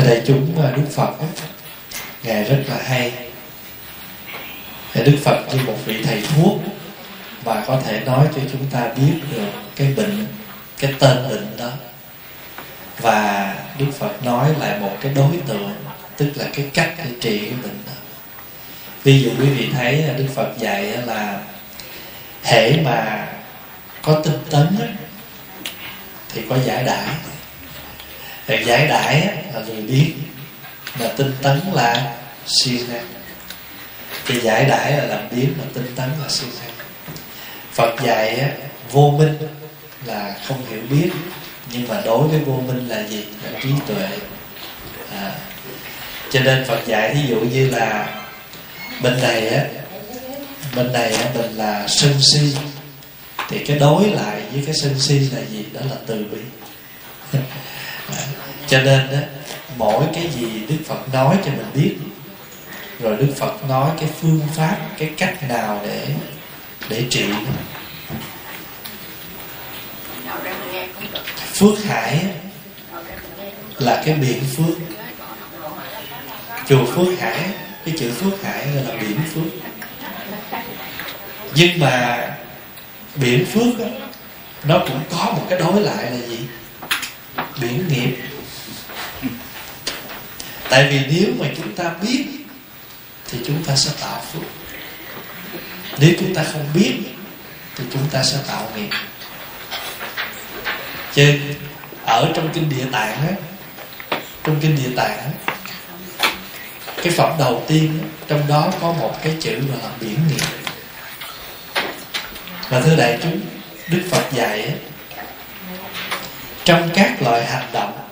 thưa đại chúng đức phật ngài rất là hay. Đức phật như một vị thầy thuốc và có thể nói cho chúng ta biết được cái bệnh, cái tên bệnh đó. Và đức phật nói lại một cái đối tượng, tức là cái cách để trị cái bệnh đó. Ví dụ quý vị thấy đức phật dạy là hễ mà có tinh tấn thì có giải đãi thì giải đãi là lười biếng mà tinh tấn là siêng năng. Thì giải đãi là làm biến mà tinh tấn là siêng năng. Phật dạy vô minh là không hiểu biết. Nhưng mà đối với vô minh là gì? Là trí tuệ. À, cho nên phật dạy ví dụ như là bên này á bên này á mình là sân si. Thì cái đối lại với cái sân si là gì? Đó là từ bi. cho nên đó mỗi cái gì đức phật nói cho mình biết rồi đức phật nói cái phương pháp cái cách nào để để trị phước hải là cái biển phước. Chùa phước hải cái chữ phước hải là biển phước. Nhưng mà biển phước đó, nó cũng có một cái đối lại là gì? Biển nghiệp. Tại vì nếu mà chúng ta biết thì chúng ta sẽ tạo phước. Nếu chúng ta không biết thì chúng ta sẽ tạo nghiệp. Trên ở trong kinh địa tạng á trong kinh địa tạng á, cái phẩm đầu tiên á, trong đó có một cái chữ là biển nghiệp. Và thưa đại chúng đức phật dạy á, trong các loại hành động,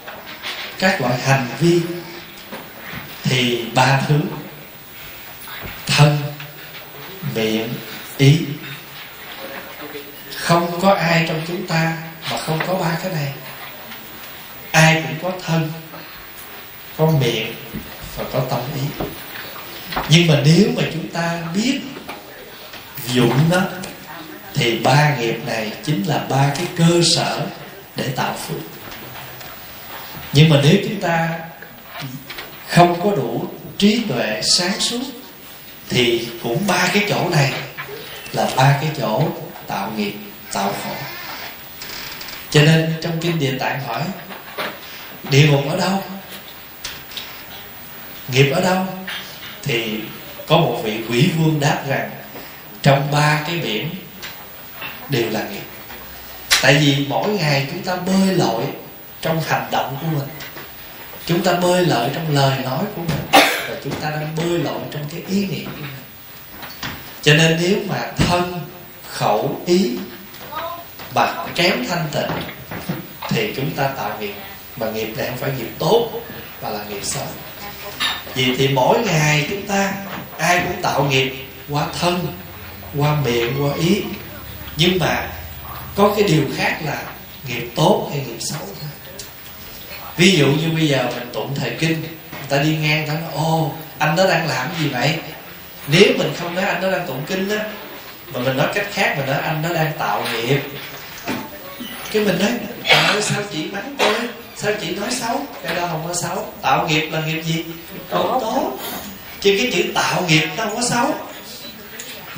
các loại hành vi, thì ba thứ. Thân, miệng, ý. Không có ai trong chúng ta mà không có ba cái này. Ai cũng có thân, có miệng và có tâm ý. Nhưng mà nếu mà chúng ta biết dụng nó, thì ba nghiệp này chính là ba cái cơ sở để tạo phước. Nhưng mà nếu chúng ta không có đủ trí tuệ sáng suốt, thì cũng ba cái chỗ này là ba cái chỗ tạo nghiệp, tạo khổ. Cho nên trong kinh địa tạng hỏi, địa ngục ở đâu? Nghiệp ở đâu? Thì có một vị quỷ vương đáp rằng, trong ba cái biển đều là nghiệp tại vì mỗi ngày chúng ta bơi lội trong hành động của mình. Chúng ta bơi lội trong lời nói của mình. Và chúng ta đang bơi lội trong cái ý niệm của mình. Cho nên nếu mà thân, khẩu, ý mà kém thanh tịnh, thì chúng ta tạo nghiệp. Mà nghiệp này không phải nghiệp tốt, mà là nghiệp xấu. Vì thì mỗi ngày chúng ta, ai cũng tạo nghiệp qua thân, qua miệng, qua ý. Nhưng mà có cái điều khác là nghiệp tốt hay nghiệp xấu thôi. Ví dụ như bây giờ mình tụng thời kinh, người ta đi ngang, ta nói ô anh đó đang làm gì vậy? Nếu mình không nói anh đó đang tụng kinh á, mà mình nói cách khác, mình nói anh đó đang tạo nghiệp, cái mình nói nói sao chị mắng tôi? Sao chị nói xấu? Cái đó không có xấu. Tạo nghiệp là nghiệp gì? Tốt tốt. Chứ cái chữ tạo nghiệp nó không có xấu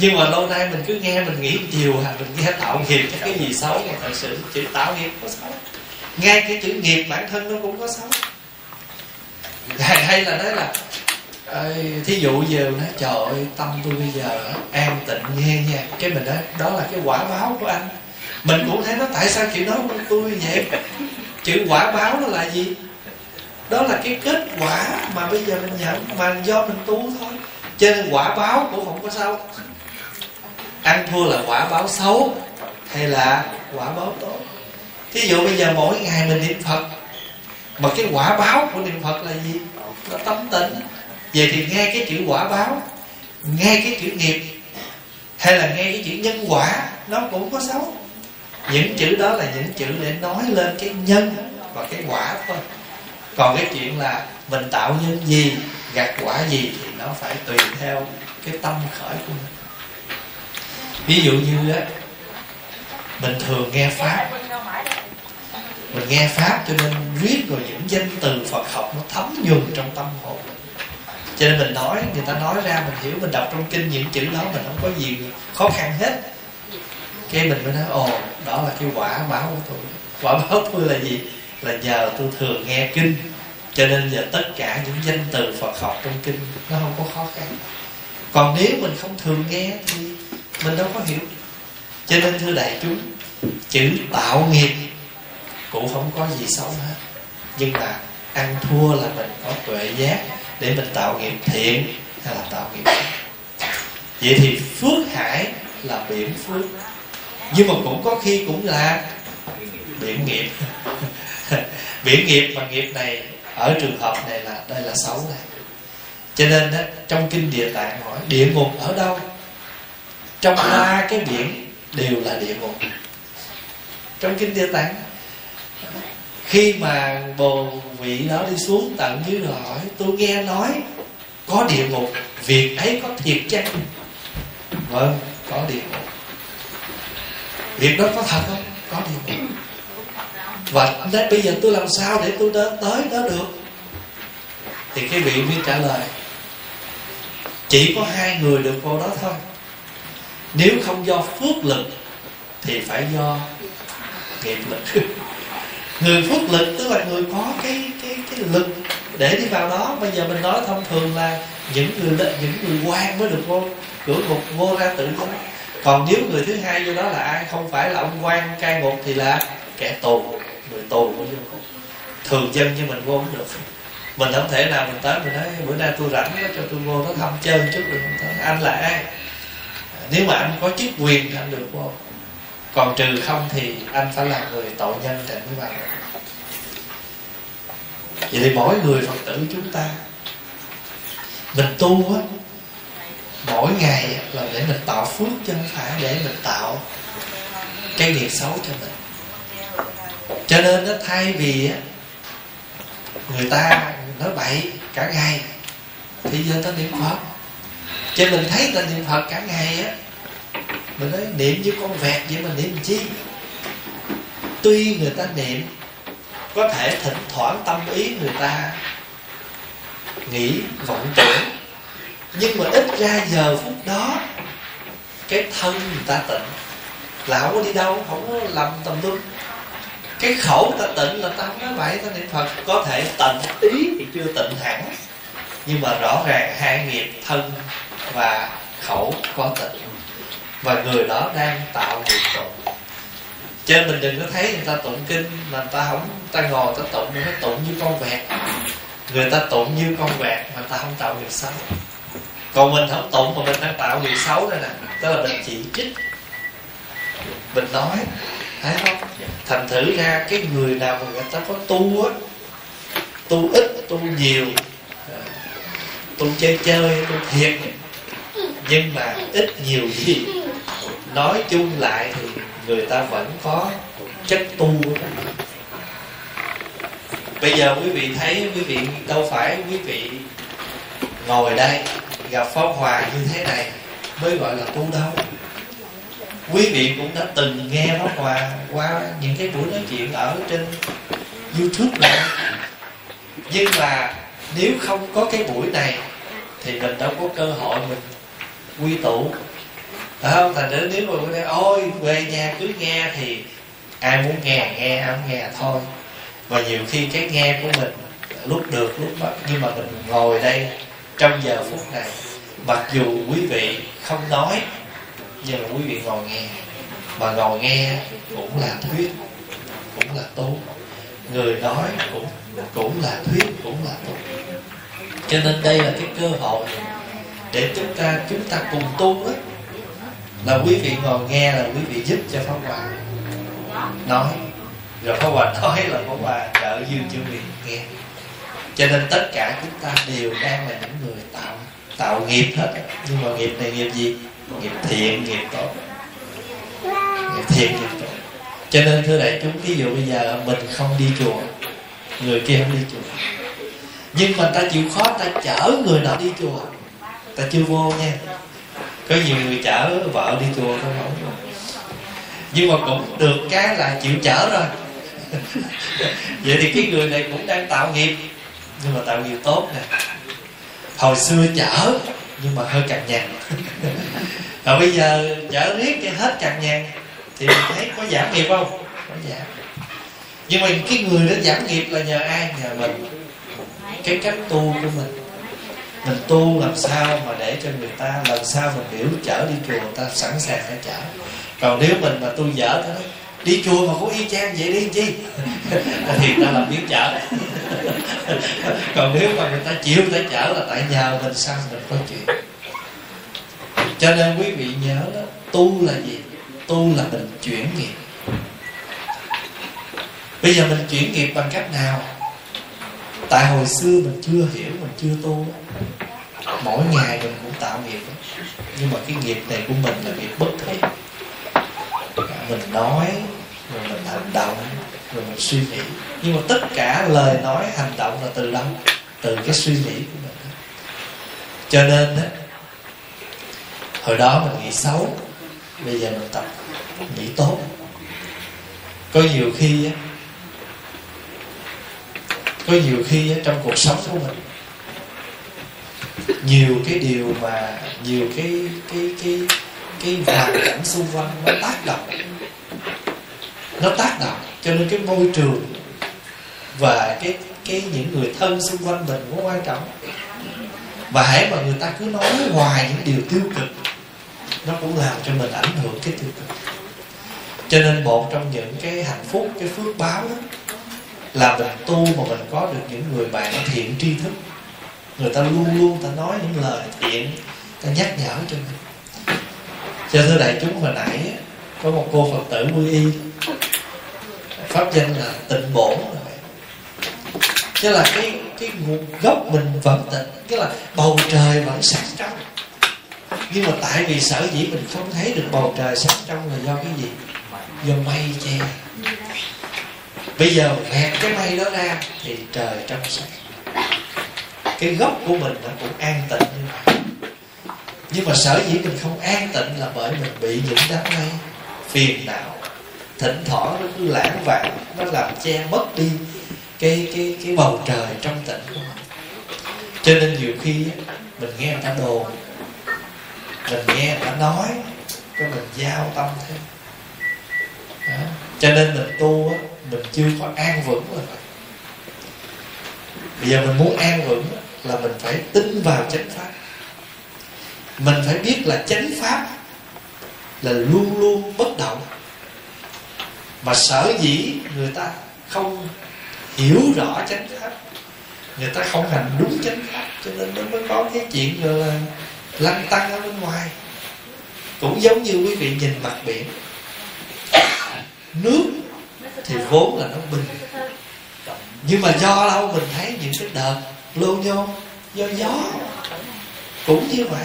nhưng mà lâu nay mình cứ nghe mình nghĩ nhiều à mình nghe tạo nghiệp cái cái gì xấu mà thật sự chữ tạo nghiệp có xấu. Ngay cái chữ nghiệp bản thân nó cũng có xấu. Hay, hay là nói là thí dụ giờ nói trời ơi tâm tôi bây giờ an tịnh nghe nha. Cái mình nói đó là cái quả báo của anh. Mình cũng thấy nó tại sao chị nói của tôi vậy? Chữ quả báo nó là gì? Đó là cái kết quả mà bây giờ mình nhận mà do mình tu thôi. Cho nên quả báo cũng không có sao ăn thua là quả báo xấu hay là quả báo tốt? Thí dụ bây giờ mỗi ngày mình niệm phật, mà cái quả báo của niệm phật là gì? Nó tâm tịnh vậy thì nghe cái chữ quả báo, nghe cái chữ nghiệp, hay là nghe cái chữ nhân quả, nó cũng có xấu. Những chữ đó là những chữ để nói lên cái nhân và cái quả thôi. Còn cái chuyện là mình tạo nhân gì, gặt quả gì thì nó phải tùy theo cái tâm khởi của mình ví dụ như á, mình thường nghe pháp. Mình nghe pháp cho nên viết rồi những danh từ phật học nó thấm nhuần trong tâm hồn cho nên mình nói, người ta nói ra, mình hiểu, mình đọc trong kinh những chữ đó, mình không có gì khó khăn hết. Cái mình mới nói, ồ, đó là cái quả báo của tôi. Quả báo tôi là gì? Là nhờ tôi thường nghe kinh. Cho nên giờ tất cả những danh từ Phật học trong kinh nó không có khó khăn. Còn nếu mình không thường nghe thì mình đâu có hiểu. Cho nên thưa đại chúng chữ tạo nghiệp cũng không có gì xấu hết. Nhưng mà ăn thua là mình có tuệ giác để mình tạo nghiệp thiện hay là tạo nghiệp vậy thì phước hải là biển phước. Nhưng mà cũng có khi cũng là biển nghiệp. Biển nghiệp và nghiệp này ở trường hợp này là đây là xấu này. Cho nên đó, trong kinh địa tạng hỏi địa ngục ở đâu? Trong ba cái biển đều là địa ngục. Trong kinh địa tạng, khi mà bồ vị đó đi xuống tận dưới rồi hỏi, tôi nghe nói có địa ngục, việc ấy có thiệt chăng? Vâng có địa ngục. Việc đó có thật không? Có địa ngục. Và nên bây giờ tôi làm sao để tôi đến tới đó được? Thì cái vị mới trả lời, chỉ có hai người được vô đó thôi nếu không do phước lực thì phải do nghiệp lực. Người phước lực tức là người có cái cái cái lực để đi vào đó. Bây giờ mình nói thông thường là những người những người quan mới được vô cửa ngục vô ra tự do còn nếu người thứ hai vô đó là ai? Không phải là ông quan cai ngục thì là kẻ tù người tù của vô thường dân như mình vô không được. Mình không thể nào mình tới mình nói bữa nay tôi rảnh đó, cho tôi vô nó thăm chơi chút được không? Anh là ai? Nếu mà anh có chức quyền thì anh được vô. Còn trừ không thì anh phải là người tội nhân trịnh anh mới vào vậy thì mỗi người phật tử chúng ta, mình tu á, mỗi ngày là để mình tạo phước chứ không phải để mình tạo cái nghiệp xấu cho mình. Cho nên nó thay vì á, người ta nói bậy cả ngày, thì giờ tới niệm phật cho mình thấy ta niệm phật cả ngày á, mình nói niệm như con vẹt vậy mà niệm chi? Tuy người ta niệm, có thể thỉnh thoảng tâm ý người ta nghĩ, vọng tưởng, nhưng mà ít ra giờ phút đó, cái thân người ta tịnh. Là không có đi đâu, không có làm tầm tung cái khẩu ta tịnh là ta không nói vậy ta niệm phật có thể tịnh ý thì chưa tịnh hẳn nhưng mà rõ ràng hai nghiệp thân và khẩu có tịnh. Và người đó đang tạo nghiệp tụng. Cho nên mình đừng có thấy người ta tụng kinh mà người ta không ta ngồi ta tụng, người ta tụng như con vẹt. Người ta tụng như con vẹt mà ta không tạo nghiệp xấu. Còn mình không tụng mà mình đang tạo nghiệp xấu đây nè. Tức là mình chỉ trích. Mình nói thấy không thành thử ra cái người nào mà người ta có tu á, tu ít, tu nhiều con chơi chơi, con thiệt. Nhưng mà ít nhiều gì nói chung lại thì người ta vẫn có chất tu. Bây giờ quý vị thấy, quý vị đâu phải quý vị ngồi đây gặp pháp hòa như thế này mới gọi là tu đâu. Quý vị cũng đã từng nghe pháp hòa qua những cái buổi nói chuyện ở trên youtube này. Nhưng mà nếu không có cái buổi này thì mình đâu có cơ hội mình quy tụ. Phải không? Thành ra nếu mà có thể ôi về nhà cứ nghe thì ai muốn nghe nghe, ai không nghe thôi. Và nhiều khi cái nghe của mình lúc được, lúc mất, nhưng mà mình ngồi đây trong giờ phút này, mặc dù quý vị không nói, nhưng mà quý vị ngồi nghe. Mà ngồi nghe cũng là thuyết, cũng là tu người nói cũng cũng là thuyết, cũng là tu cho nên đây là cái cơ hội để chúng ta chúng ta cùng tu đó là quý vị ngồi nghe là quý vị giúp cho pháp hòa. Nói. Rồi pháp hòa nói là pháp hòa trợ duyên cho vị nghe. Cho nên tất cả chúng ta đều đang là những người tạo tạo nghiệp hết. Nhưng mà nghiệp này nghiệp gì? Nghiệp thiện, nghiệp tốt. Nghiệp thiện, nghiệp tốt. Cho nên thưa đại chúng ví dụ bây giờ mình không đi chùa, người kia không đi chùa nhưng mà ta chịu khó, ta chở người nào đi chùa. Ta chưa vô nha. Có nhiều người chở vợ đi chùa không không nhưng mà cũng được cái là chịu chở rồi. Vậy thì cái người này cũng đang tạo nghiệp. Nhưng mà tạo nghiệp tốt nè. Hồi xưa chở, nhưng mà hơi cằn nhằn. Và bây giờ chở riết cho hết cằn nhằn. Thì mình thấy có giảm nghiệp không? Có giảm. Nhưng mà cái người đó giảm nghiệp là nhờ ai? Nhờ mình cái cách tu của mình. Mình tu làm sao mà để cho người ta lần sau mình biểu chở đi chùa người ta sẵn sàng để chở còn nếu mình mà tu dở thế đi chùa mà cũng y chang vậy đi, chi? Thì ta làm biến chở còn nếu mà người ta chịu, người ta chở là tại nhờ mình sao mình có chuyện. Cho nên quý vị nhớ đó, tu là gì? Tu là mình chuyển nghiệp. Bây giờ mình chuyển nghiệp bằng cách nào? Tại hồi xưa mình chưa hiểu mình chưa tu mỗi ngày mình cũng tạo nghiệp. Nhưng mà cái nghiệp này của mình là nghiệp bất thiện. Mình nói rồi mình hành động rồi mình suy nghĩ. Nhưng mà tất cả lời nói hành động là từ đâu? Từ cái suy nghĩ của mình. Cho nên đó, hồi đó mình nghĩ xấu bây giờ mình tập nghĩ tốt. Có nhiều khi á có nhiều khi trong cuộc sống của mình, nhiều cái điều mà, nhiều cái cái cái cái hoàn cảnh xung quanh nó tác động. Nó tác động cho nên cái môi trường và cái cái những người thân xung quanh mình cũng quan trọng. Và hãy mà người ta cứ nói hoài những điều tiêu cực, nó cũng làm cho mình ảnh hưởng cái tiêu cực. Cho nên một trong những cái hạnh phúc, cái phước báo đó là mình tu mà mình có được những người bạn thiện tri thức. Người ta luôn luôn ta nói những lời thiện, ta nhắc nhở cho mình. Cho thưa đại chúng, hồi nãy có một cô phật tử quy y, pháp danh là tịnh bổ chứ là cái cái nguồn gốc mình vẫn tịnh, tức là bầu trời vẫn sáng trong. Nhưng mà tại vì sở dĩ mình không thấy được bầu trời sáng trong là do cái gì? Do mây che bây giờ hẹn cái mây đó ra thì trời trong sáng cái gốc của mình nó cũng an tịnh như vậy. Nhưng mà sở dĩ mình không an tịnh là bởi mình bị những đám mây phiền não, thỉnh thoảng nó cứ lãng vạn nó làm che mất đi cái cái cái bầu trời trong tịnh của mình. Cho nên nhiều khi mình nghe người ta đồn, mình nghe người ta nói cho mình giao tâm thêm. Đó cho nên mình tu á, mình chưa có an vững rồi. Bây giờ mình muốn an vững là mình phải tin vào chánh pháp. Mình phải biết là chánh pháp là luôn luôn bất động. Mà sở dĩ người ta không hiểu rõ chánh pháp, người ta không hành đúng chánh pháp, cho nên nó mới có cái chuyện gọi là lăn tăng ở bên ngoài. Cũng giống như quý vị nhìn mặt biển nước thì vốn là nó bình. Nhưng mà do đâu mình thấy những cái đợt lô nhô, do gió. Cũng như vậy.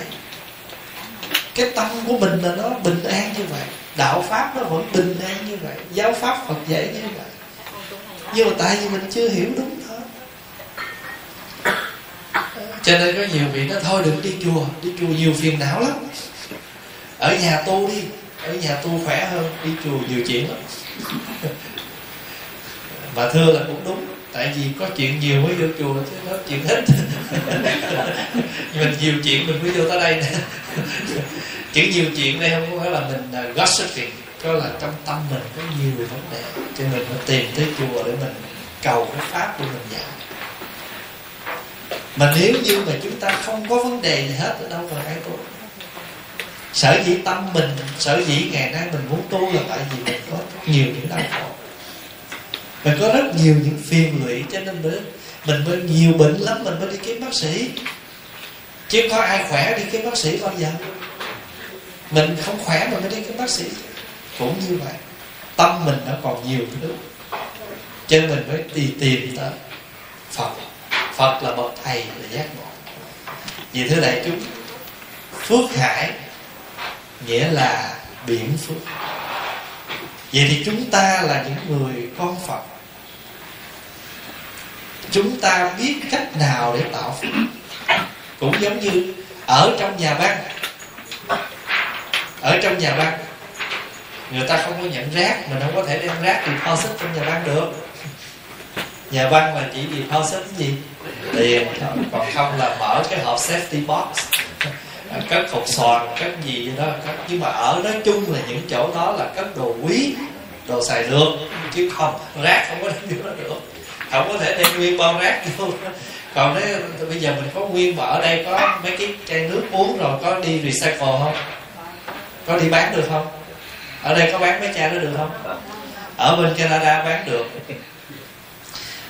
Cái tâm của mình là nó bình an như vậy. Đạo pháp nó vẫn bình an như vậy. Giáo pháp phật dạy như vậy. Nhưng mà tại vì mình chưa hiểu đúng thôi. Cho nên có nhiều vị nó thôi đừng đi chùa. Đi chùa nhiều phiền não lắm. Ở nhà tu đi ở nhà tu khỏe hơn, đi chùa nhiều chuyện lắm. Mà thưa là cũng đúng, tại vì có chuyện nhiều mới vô chùa chứ, hết chuyện hết. Mình nhiều chuyện mình mới vô tới đây. Chữ nhiều chuyện đây không có phải là mình à, gossiping, có là trong tâm mình có nhiều vấn đề. Cho mình phải tìm tới chùa để mình cầu cái pháp của mình giải mà nếu như mà chúng ta không có vấn đề gì hết ở đâu mà ai tốt sở dĩ tâm mình, sở dĩ ngày nay mình muốn tu là tại vì mình có nhiều những đau khổ. Mình có rất nhiều những phiền lụy cho nên mình mình mới nhiều bệnh lắm, mình mới đi kiếm bác sĩ. Chứ có ai khỏe đi kiếm bác sĩ bao giờ? Mình không khỏe mà mới đi kiếm bác sĩ. Cũng như vậy, tâm mình nó còn nhiều thứ cho nên mình mới đi tìm tới phật. Phật là bậc thầy, là giác ngộ. Vì thưa đại chúng, phước hải nghĩa là biển phước. Vậy thì chúng ta là những người con phật. Chúng ta biết cách nào để tạo phước. Cũng giống như ở trong nhà băng ở trong nhà băng người ta không có nhận rác mình không có thể đem rác deposit trong nhà băng được. Nhà băng là chỉ deposit cái gì? Tiền còn không là mở cái hộp safety box cất hộp xoàn cất gì đó cất nhưng mà ở nói chung là những chỗ đó là cất đồ quý, đồ xài được, chứ không, rác không có đem vô được. Không có thể đem nguyên bao rác vô. Còn đấy bây giờ mình có nguyên mà ở đây có mấy cái chai nước uống rồi có đi recycle không? Có đi bán được không? Ở đây có bán mấy chai đó được không? Ở bên Canada bán được.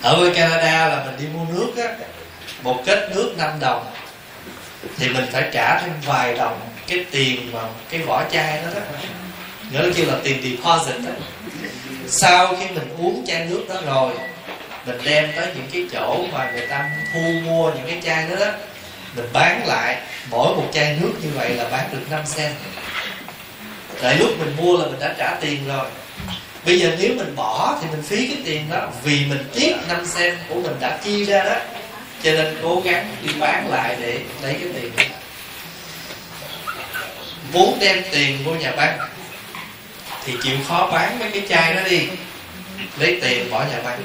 Ở bên Canada là mình đi mua nước á, một kết nước 5 đồng thì mình phải trả thêm vài đồng cái tiền mà cái vỏ chai đó đó nữa là kêu là tiền deposit đó. sau khi mình uống chai nước đó rồi, mình đem tới những cái chỗ mà người ta thu mua những cái chai đó đó mình bán lại, mỗi một chai nước như vậy là bán được 5 sen. tại lúc mình mua là mình đã trả tiền rồi bây giờ nếu mình bỏ thì mình phí cái tiền đó, vì mình tiếc 5 sen của mình đã chi ra đó cho nên cố gắng đi bán lại để lấy cái tiền đó. Muốn đem tiền vô nhà bán thì chịu khó bán mấy cái chai đó đi. Lấy tiền bỏ nhà băng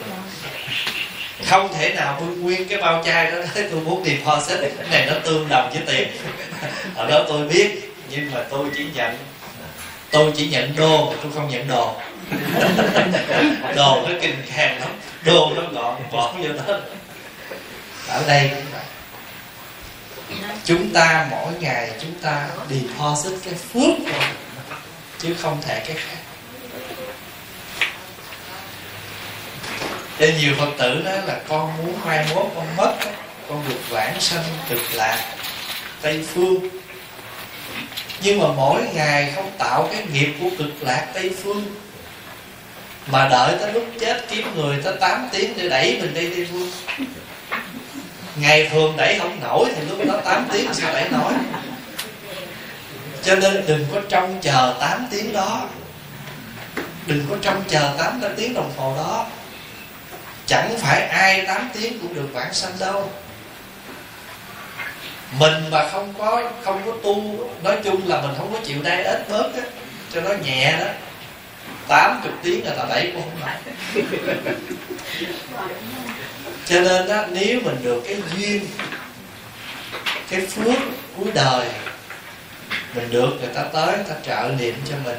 không thể nào tôi nguyên cái bao chai đó, tôi muốn deposit. Cái này nó tương đồng với tiền. Ở đó tôi biết, nhưng mà tôi chỉ nhận, tôi chỉ nhận đô mà tôi không nhận đồ. Đồ nó kinh khang lắm. Đô nó gọn bỏ vô đó ở đây cũng vậy. Chúng ta mỗi ngày chúng ta deposit cái phước rồi chứ không thể cái khác. Nên nhiều Phật tử đó là con muốn mai mốt con mất, Con được vãng sanh cực lạc Tây Phương. Nhưng mà mỗi ngày không tạo cái nghiệp của cực lạc Tây Phương, Mà đợi tới lúc chết kiếm người tới 8 tiếng để đẩy mình đi Tây Phương. Ngày thường đẩy không nổi Thì lúc đó 8 tiếng sao đẩy nổi Cho nên đừng có trông chờ 8 tiếng đó. Đừng có trông chờ 8 tiếng đồng hồ đó. Chẳng phải ai 8 tiếng cũng được vãng sanh đâu. Mình mà không có không có tu, nói chung là mình không có chịu đai ít bớt á, cho nó nhẹ đó. 80 tiếng là ta đẩy cũng không nổi. cho nên đó nếu mình được cái duyên cái phước cuối đời mình được người ta tới người ta trợ niệm cho mình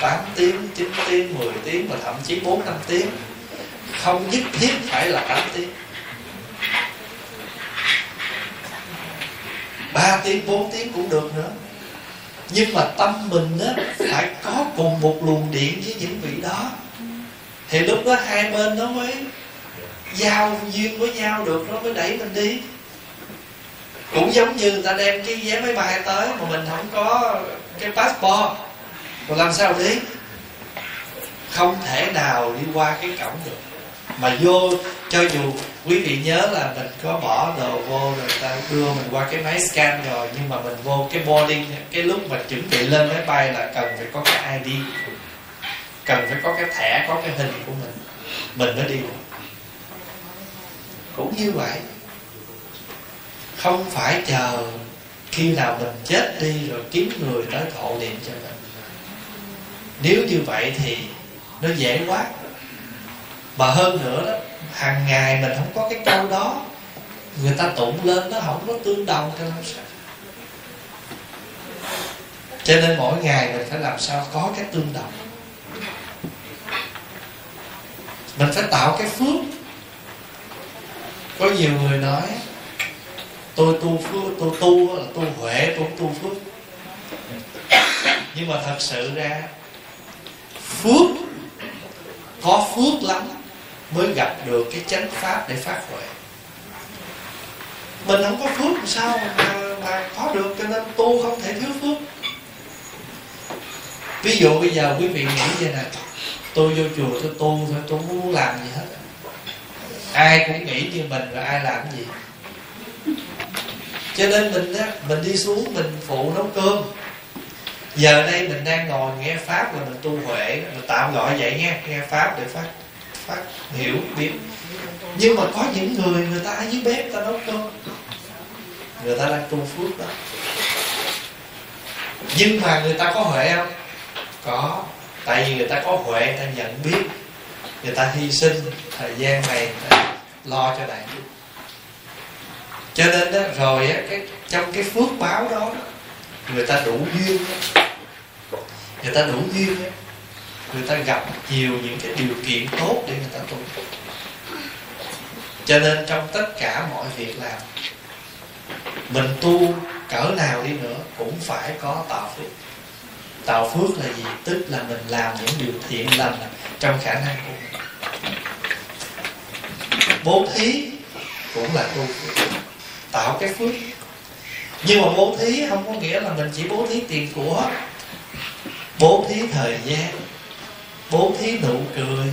8 tiếng, 9 tiếng, 10 tiếng và thậm chí 4 5 tiếng không nhất thiết phải là 8 tiếng. 3 tiếng 4 tiếng cũng được nữa. Nhưng mà tâm mình á phải có cùng một luồng điện với những vị đó. Thì lúc đó hai bên nó mới giao duyên với nhau được, nó mới đẩy mình đi. Cũng giống như người ta đem cái vé máy bay tới mà mình không có cái passport. Mà làm sao đi? Không thể nào đi qua cái cổng được. Mà vô, cho dù quý vị nhớ là mình có bỏ đồ vô rồi ta đưa mình qua cái máy scan rồi, nhưng mà mình vô cái boarding, cái lúc mà chuẩn bị lên máy bay là cần phải có cái ID cần phải có cái thẻ, có cái hình của mình. Mình mới đi được cũng như vậy, không phải chờ khi nào mình chết đi rồi kiếm người tới thọ niệm cho mình. Nếu như vậy thì nó dễ quá. Mà hơn nữa đó, hàng ngày mình không có cái câu đó, người ta tụng lên nó không có tương đồng cho làm sao cho nên mỗi ngày mình phải làm sao có cái tương đồng. Mình phải tạo cái phước có nhiều người nói tôi tu phước tôi tu là tu huệ tôi tu phước. Nhưng mà thật sự ra phước có phước lắm mới gặp được cái chánh pháp để phát huệ. Mình không có phước làm sao mà, mà có được cho nên tu không thể thiếu phước. Ví dụ bây giờ quý vị nghĩ vậy nè tôi vô chùa tôi tu thôi tôi không muốn làm gì hết ai cũng nghĩ như mình rồi ai làm gì. Cho nên mình á, mình đi xuống mình phụ nấu cơm. Giờ đây mình đang ngồi nghe pháp là mình tu huệ, mình tạm gọi vậy nghe nghe pháp để phát phát hiểu, biết. Nhưng mà có những người người ta ở dưới bếp người ta nấu cơm. Người ta đang tu phước đó. Nhưng mà người ta có huệ không? Có. Tại vì người ta có huệ, người ta nhận biết người ta hy sinh thời gian này lo cho đại chúng cho nên đó, rồi á, cái, trong cái phước báo đó người ta đủ duyên người ta đủ duyên người ta gặp nhiều những cái điều kiện tốt để người ta tu. Cho nên trong tất cả mọi việc làm, mình tu cỡ nào đi nữa cũng phải có tạo phước tạo phước là gì? Tức là mình làm những điều thiện lành trong khả năng của mình. Bố thí cũng là tu phước tạo cái phước. Nhưng mà bố thí không có nghĩa là mình chỉ bố thí tiền của bố thí thời gian bố thí nụ cười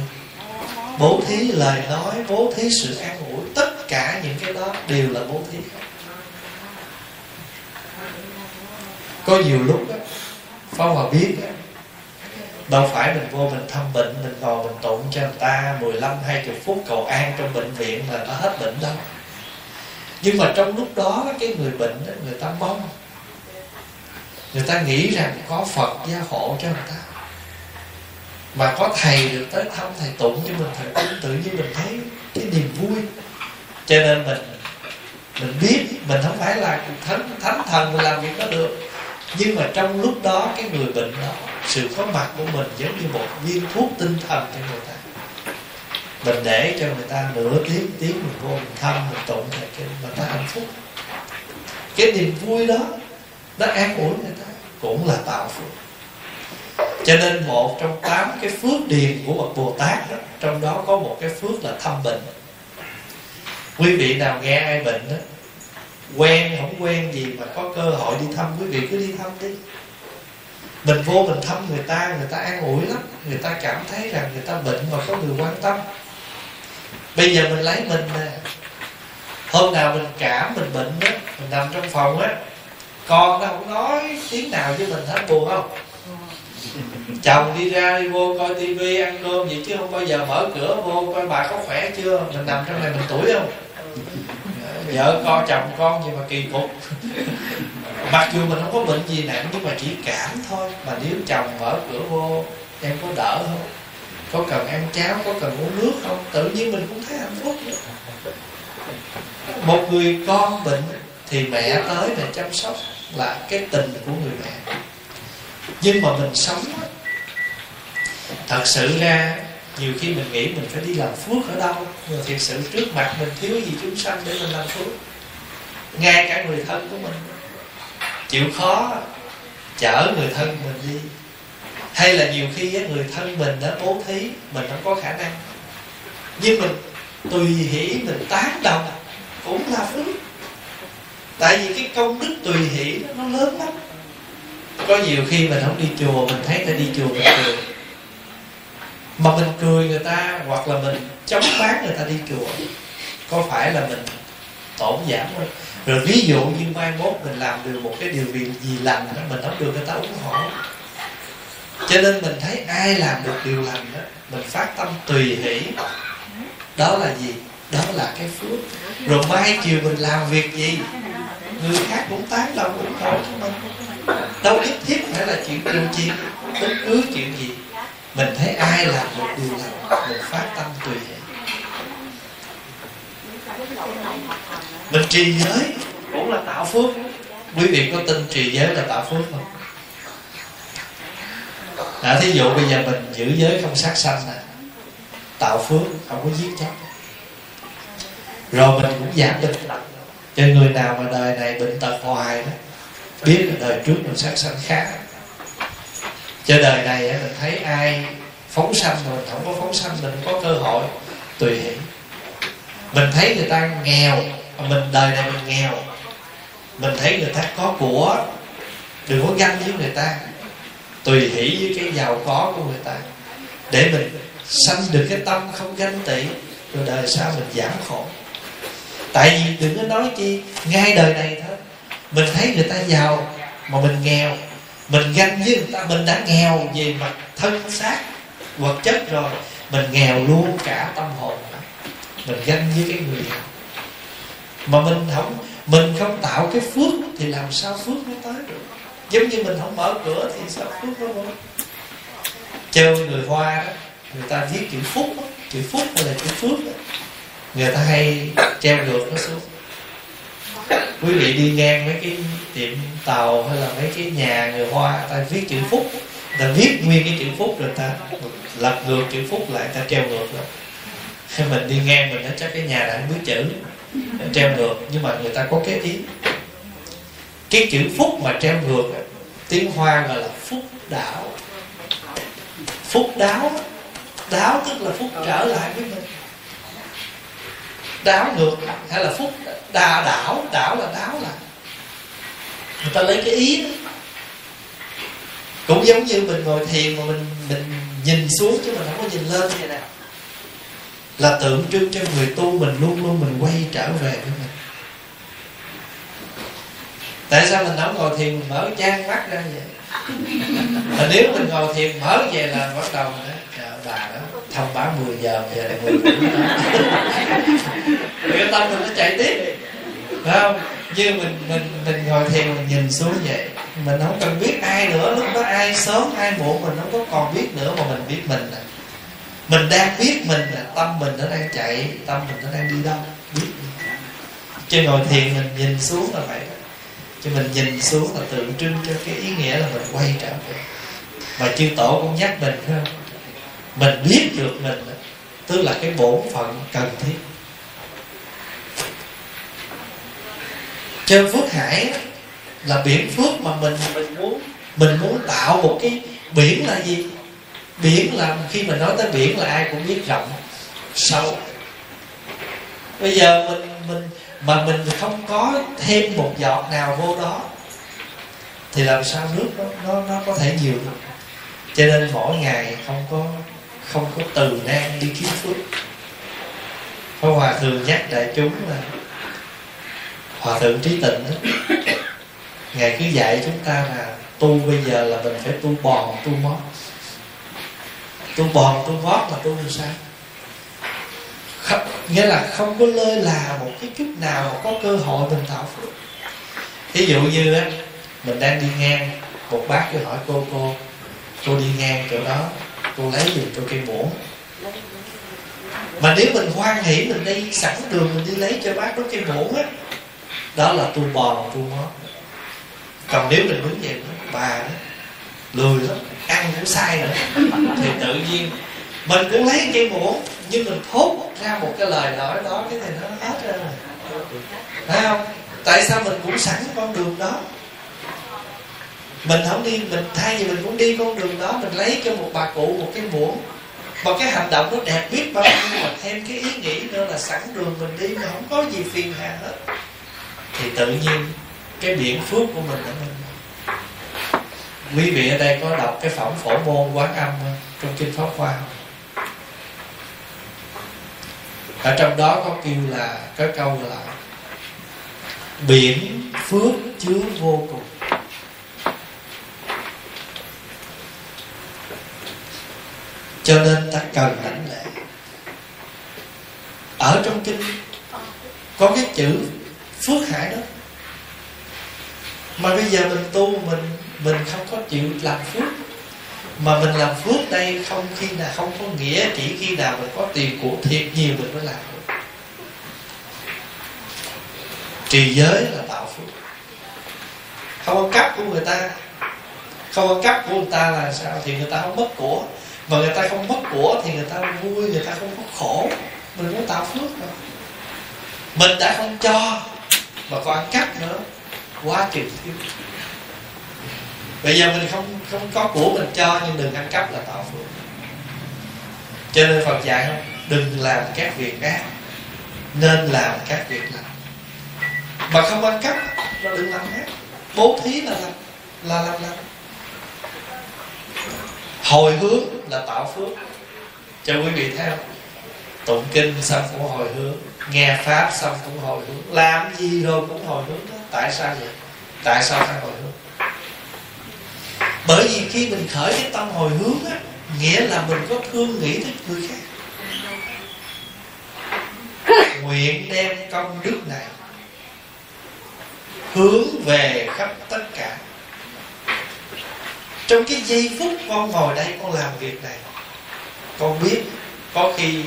bố thí lời nói bố thí sự an ủi. Tất cả những cái đó đều là bố thí. Có nhiều lúc đó, Pháp Hòa biết đó, Đâu phải mình vô mình thăm bệnh Mình ngồi mình tụng cho người ta 15 20 phút cầu an trong bệnh viện Là nó hết bệnh đâu. Nhưng mà trong lúc đó Cái người bệnh đó, người ta mong. Người ta nghĩ rằng Có Phật gia hộ cho người ta. Mà có thầy được tới thăm Thầy tụng cho mình Thầy cũng tự nhiên mình thấy Cái niềm vui. Cho nên mình Mình biết Mình không phải là thánh, thánh thần Mình làm việc đó được nhưng mà trong lúc đó cái người bệnh đó sự có mặt của mình giống như một viên thuốc tinh thần cho người ta. Mình để cho người ta nửa tiếng tiếng mình vô mình thăm mình tụng thầy kinh người ta hạnh phúc. Cái niềm vui đó nó an ủi người ta cũng là tạo phước. Cho nên một trong tám cái phước điền của bậc bồ tát đó, trong đó có một cái phước là thăm bệnh. Quý vị nào nghe ai bệnh đó quen không quen gì mà có cơ hội đi thăm quý vị cứ đi thăm đi. Mình vô mình thăm người ta người ta an ủi lắm. Người ta cảm thấy rằng người ta bệnh mà có người quan tâm. Bây giờ mình lấy mình nè. Hôm nào mình cảm mình bệnh đó mình nằm trong phòng á con nó không nói tiếng nào với mình hết buồn không? Chồng đi ra đi vô coi tivi ăn cơm gì chứ không bao giờ mở cửa vô coi bà có khỏe chưa? Mình nằm trong này mình tuổi không vợ con, chồng con gì mà kỳ cục. Mặc dù mình không có bệnh gì nặng nhưng mà chỉ cảm thôi. Mà nếu chồng mở cửa vô, em có đỡ không? Có cần ăn cháo, có cần uống nước không? Tự nhiên mình cũng thấy hạnh phúc một người con bệnh thì mẹ tới để chăm sóc là cái tình của người mẹ. Nhưng mà mình sống thật sự ra nhiều khi mình nghĩ mình phải đi làm phước ở đâu nhưng thiệt sự trước mặt mình, thiếu gì chúng sanh để mình làm phước. Ngay cả người thân của mình. Chịu khó, chở người thân mình đi. Hay là nhiều khi người thân mình đã bố thí, mình không có khả năng. Nhưng mình tùy hỷ mình tán đồng, cũng là phước. Tại vì cái công đức tùy hỷ nó lớn lắm. Có nhiều khi mình không đi chùa, mình thấy ta đi chùa mình cười mà mình cười người ta hoặc là mình chống bán người ta đi chùa, có phải là mình tổn giảm không? Rồi ví dụ như mai mốt mình làm được một cái điều việc gì lành đó, mình không được người ta ủng hộ. Cho nên mình thấy ai làm được điều lành đó, mình phát tâm tùy hỷ. Đó là gì? Đó là cái phước. Rồi mai chiều mình làm việc gì? Người khác cũng tán đồng, ủng hộ cho mình. Đâu nhất thiết phải là chuyện điều chi bất cứ chuyện gì mình thấy ai làm một điều lành mình phát tâm tùy hỷ mình trì giới cũng là tạo phước. Quý vị có tin trì giới là tạo phước không? À, thí dụ bây giờ mình giữ giới không sát sanh nè tạo phước không có giết chóc. Rồi mình cũng giảm bệnh tật cho người nào mà đời này bệnh tật hoài đó biết là đời trước mình sát sanh khác cho đời này mình thấy ai phóng sanh rồi mình không có phóng sanh, mình có cơ hội tùy hỷ. Mình thấy người ta nghèo, mà mình, đời này mình nghèo. Mình thấy người ta có của, đừng có ganh với người ta. Tùy hỷ với cái giàu có của người ta. Để mình sanh được cái tâm không ganh tị, rồi đời sau mình giảm khổ. Tại vì đừng có nói chi, ngay đời này thôi. Mình thấy người ta giàu, mà mình nghèo mình ganh với người ta mình đã nghèo về mặt thân xác vật chất rồi mình nghèo luôn cả tâm hồn mình. Ganh với cái người nghèo mà mình không mình không tạo cái phước thì làm sao phước nó tới được? Giống như mình không mở cửa thì sao phước nó vô chơi người hoa đó người ta viết chữ phúc đó, chữ phúc là chữ phước đó. người ta hay treo ngược nó xuống quý vị đi ngang mấy cái tiệm tàu hay là mấy cái nhà người hoa ta viết chữ phúc ta viết nguyên cái chữ phúc rồi ta lật ngược chữ phúc lại ta treo ngược rồi khi mình đi ngang mình nói chắc cái nhà này không biết chữ treo ngược nhưng mà người ta có cái ý. Cái chữ phúc mà treo ngược tiếng hoa gọi là phúc đạo, phúc đáo đáo tức là phúc trở lại với mình đáo ngược hay là phúc đà đảo đảo là đáo là. Người ta lấy cái ý đó. Cũng giống như mình ngồi thiền mà mình mình nhìn xuống chứ mình không có nhìn lên. Như nào là tượng trưng cho người tu mình luôn luôn mình quay trở về với mình. Tại sao mình không ngồi thiền mình mở trang mắt ra vậy? Mà nếu mình ngồi thiền mở về là bắt đầu nữa bà đó. Thông báo 10 giờ giờ lại 10 rưỡi cái tâm mình nó chạy tiếp. Phải không? Như mình mình mình ngồi thiền, mình nhìn xuống vậy. Mình không cần biết ai nữa. Lúc đó ai sớm, ai muộn, mình không có còn biết nữa mà mình biết mình nè mình đang biết mình là tâm mình nó đang chạy, tâm mình nó đang đi đâu. Biết. Chứ ngồi thiền mình nhìn xuống là vậy cho mình nhìn xuống là tượng trưng cho cái ý nghĩa là mình quay trở về. Mà chư tổ cũng nhắc mình, phải không? Mình biết được mình tức là cái bổn phận cần thiết. Trên phước hải là biển phước mà mình mình muốn mình muốn tạo một cái biển là gì? Biển là khi mình nói tới biển là ai cũng biết rộng sâu. Bây giờ mình mình mà mình không có thêm một giọt nào vô đó thì làm sao nước nó nó, nó có thể nhiều được? Cho nên mỗi ngày không có không có từ nan đi kiếm phước. Pháp Hòa thường nhắc đại chúng là Hòa thượng trí tịnh đó. Ngài cứ dạy chúng ta là Tu bây giờ là mình phải tu bòn tu mót. Tu bòn tu mót là tu làm sao? Không, Nghĩa là không có lơi là một cái chút nào mà có cơ hội mình tạo phước. Ví dụ như á Mình đang đi ngang Một bác cứ hỏi cô cô Cô đi ngang chỗ đó cô lấy giùm cho cây muỗng mà nếu mình hoan hỷ mình đi sẵn đường mình đi lấy cho bác đó cây muỗng á đó là tu bò tu mót còn nếu mình đứng vậy bà đó lười lắm ăn cũng sai nữa thì tự nhiên. Mình cũng lấy cây muỗng nhưng mình thốt ra một cái lời nói đó cái này nó hết ra rồi. Phải không? Tại sao mình cũng sẵn con đường đó mình không đi, mình thay vì mình cũng đi con đường đó, mình lấy cho một bà cụ một cái muỗng. Mà cái hành động nó đẹp biết bao nhiêu, mà thêm cái ý nghĩ nữa là sẵn đường mình đi, mà không có gì phiền hà hết. Thì tự nhiên, cái biển phước của mình đã mình quý vị ở đây có đọc cái phẩm phổ môn quán âm trong kinh pháp hoa ở trong đó có kêu là, có câu là, biển phước chứa vô cùng. Cho nên ta cần đảnh lễ. Ở trong kinh, có cái chữ phước hải đó. Mà bây giờ mình tu, mình mình không có chịu làm phước. Mà mình làm phước đây không khi nào, không có nghĩa chỉ khi nào mình có tiền của thiệt nhiều mình mới làm. Được trì giới là tạo phước. Không ăn cắp của người ta. Không ăn cắp của người ta là sao? Thì người ta không mất của mà người ta không mất của thì người ta vui, người ta không có khổ. Mình muốn tạo phước rồi mình đã không cho, mà còn ăn cắp nữa. Quá chừng thiếu. Bây giờ mình không không có của mình cho, nhưng đừng ăn cắp là tạo phước. Cho nên Phật dạy không? Đừng làm các việc ác, nên làm các việc lành. Mà không ăn cắp là đừng làm ác. Bố thí là làm là làm lành hồi hướng là tạo phước. Cho quý vị thấy không? Tụng kinh xong cũng hồi hướng, nghe pháp xong cũng hồi hướng, làm gì rồi cũng hồi hướng đó. tại sao vậy? Tại sao phải hồi hướng? Bởi vì khi mình khởi cái tâm hồi hướng á, nghĩa là mình có thương nghĩ tới người khác. Nguyện đem công đức này hướng về khắp tất cả trong cái giây phút con ngồi đây con làm việc này con biết có khi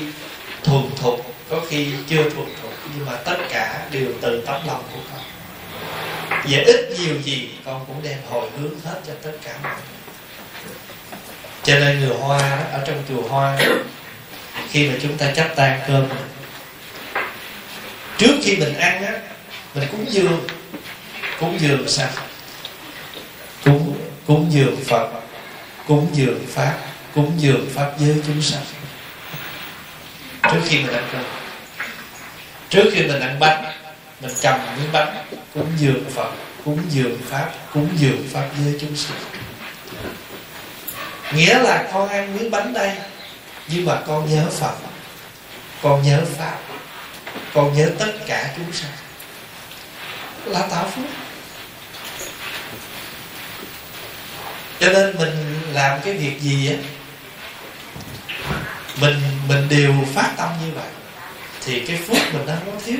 thuần thục có khi chưa thuần thục nhưng mà tất cả đều từ tấm lòng của con. Và ít nhiều gì con cũng đem hồi hướng hết cho tất cả mọi người. Cho nên người hoa đó, ở trong chùa hoa khi mà chúng ta chấp tan cơm trước khi mình ăn á mình cúng dường cúng dường sao? Cúng cúng dường phật, cúng dường pháp, cúng dường pháp giới chúng sanh. Trước khi mình ăn cơm, trước khi mình ăn bánh, mình cầm miếng bánh, cúng dường phật, cúng dường pháp, cúng dường pháp giới chúng sanh. nghĩa là con ăn miếng bánh đây, nhưng mà con nhớ phật, con nhớ pháp, con nhớ tất cả chúng sanh. Là tạo phước. Cho nên mình làm cái việc gì á, mình mình đều phát tâm như vậy, thì cái phước mình nó không có thiếu.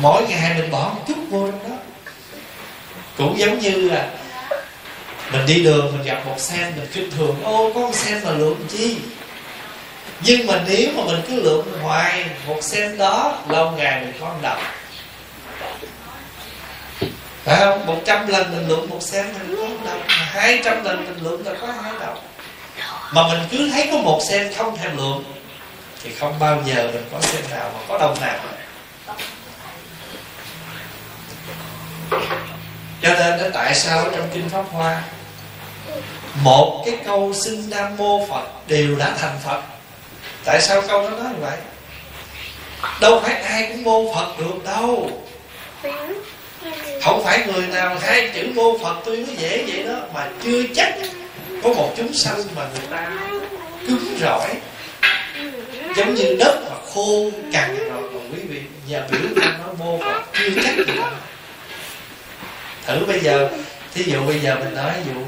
Mỗi ngày mình bỏ một chút vô trong đó. Cũng giống như là mình đi đường, mình gặp một sen, mình kinh thường, ô, có một sen mà lượng chi? Nhưng mà nếu mà mình cứ lượng hoài một sen đó, lâu ngày mình có đồng phải không một trăm lần mình lượng một sen mình có đồng hai trăm lần mình lượng là có hai đồng mà mình cứ thấy có một sen không thèm lượng thì không bao giờ mình có sen nào mà có đồng nào. Cho nên đó, tại sao trong kinh pháp hoa, một cái câu xưng nam mô phật đều đã thành phật? Tại sao câu nó nói như vậy? Đâu phải ai cũng mô phật được đâu không phải người nào hai chữ vô phật tuy nó dễ vậy đó, mà chưa chắc có một chúng sanh mà người ta cứng rỏi, giống như đất mà khô cằn rồi. Mà quý vị và biểu ta nó vô phật chưa chắc gì đâu thử bây giờ, thí dụ bây giờ mình nói, ví dụ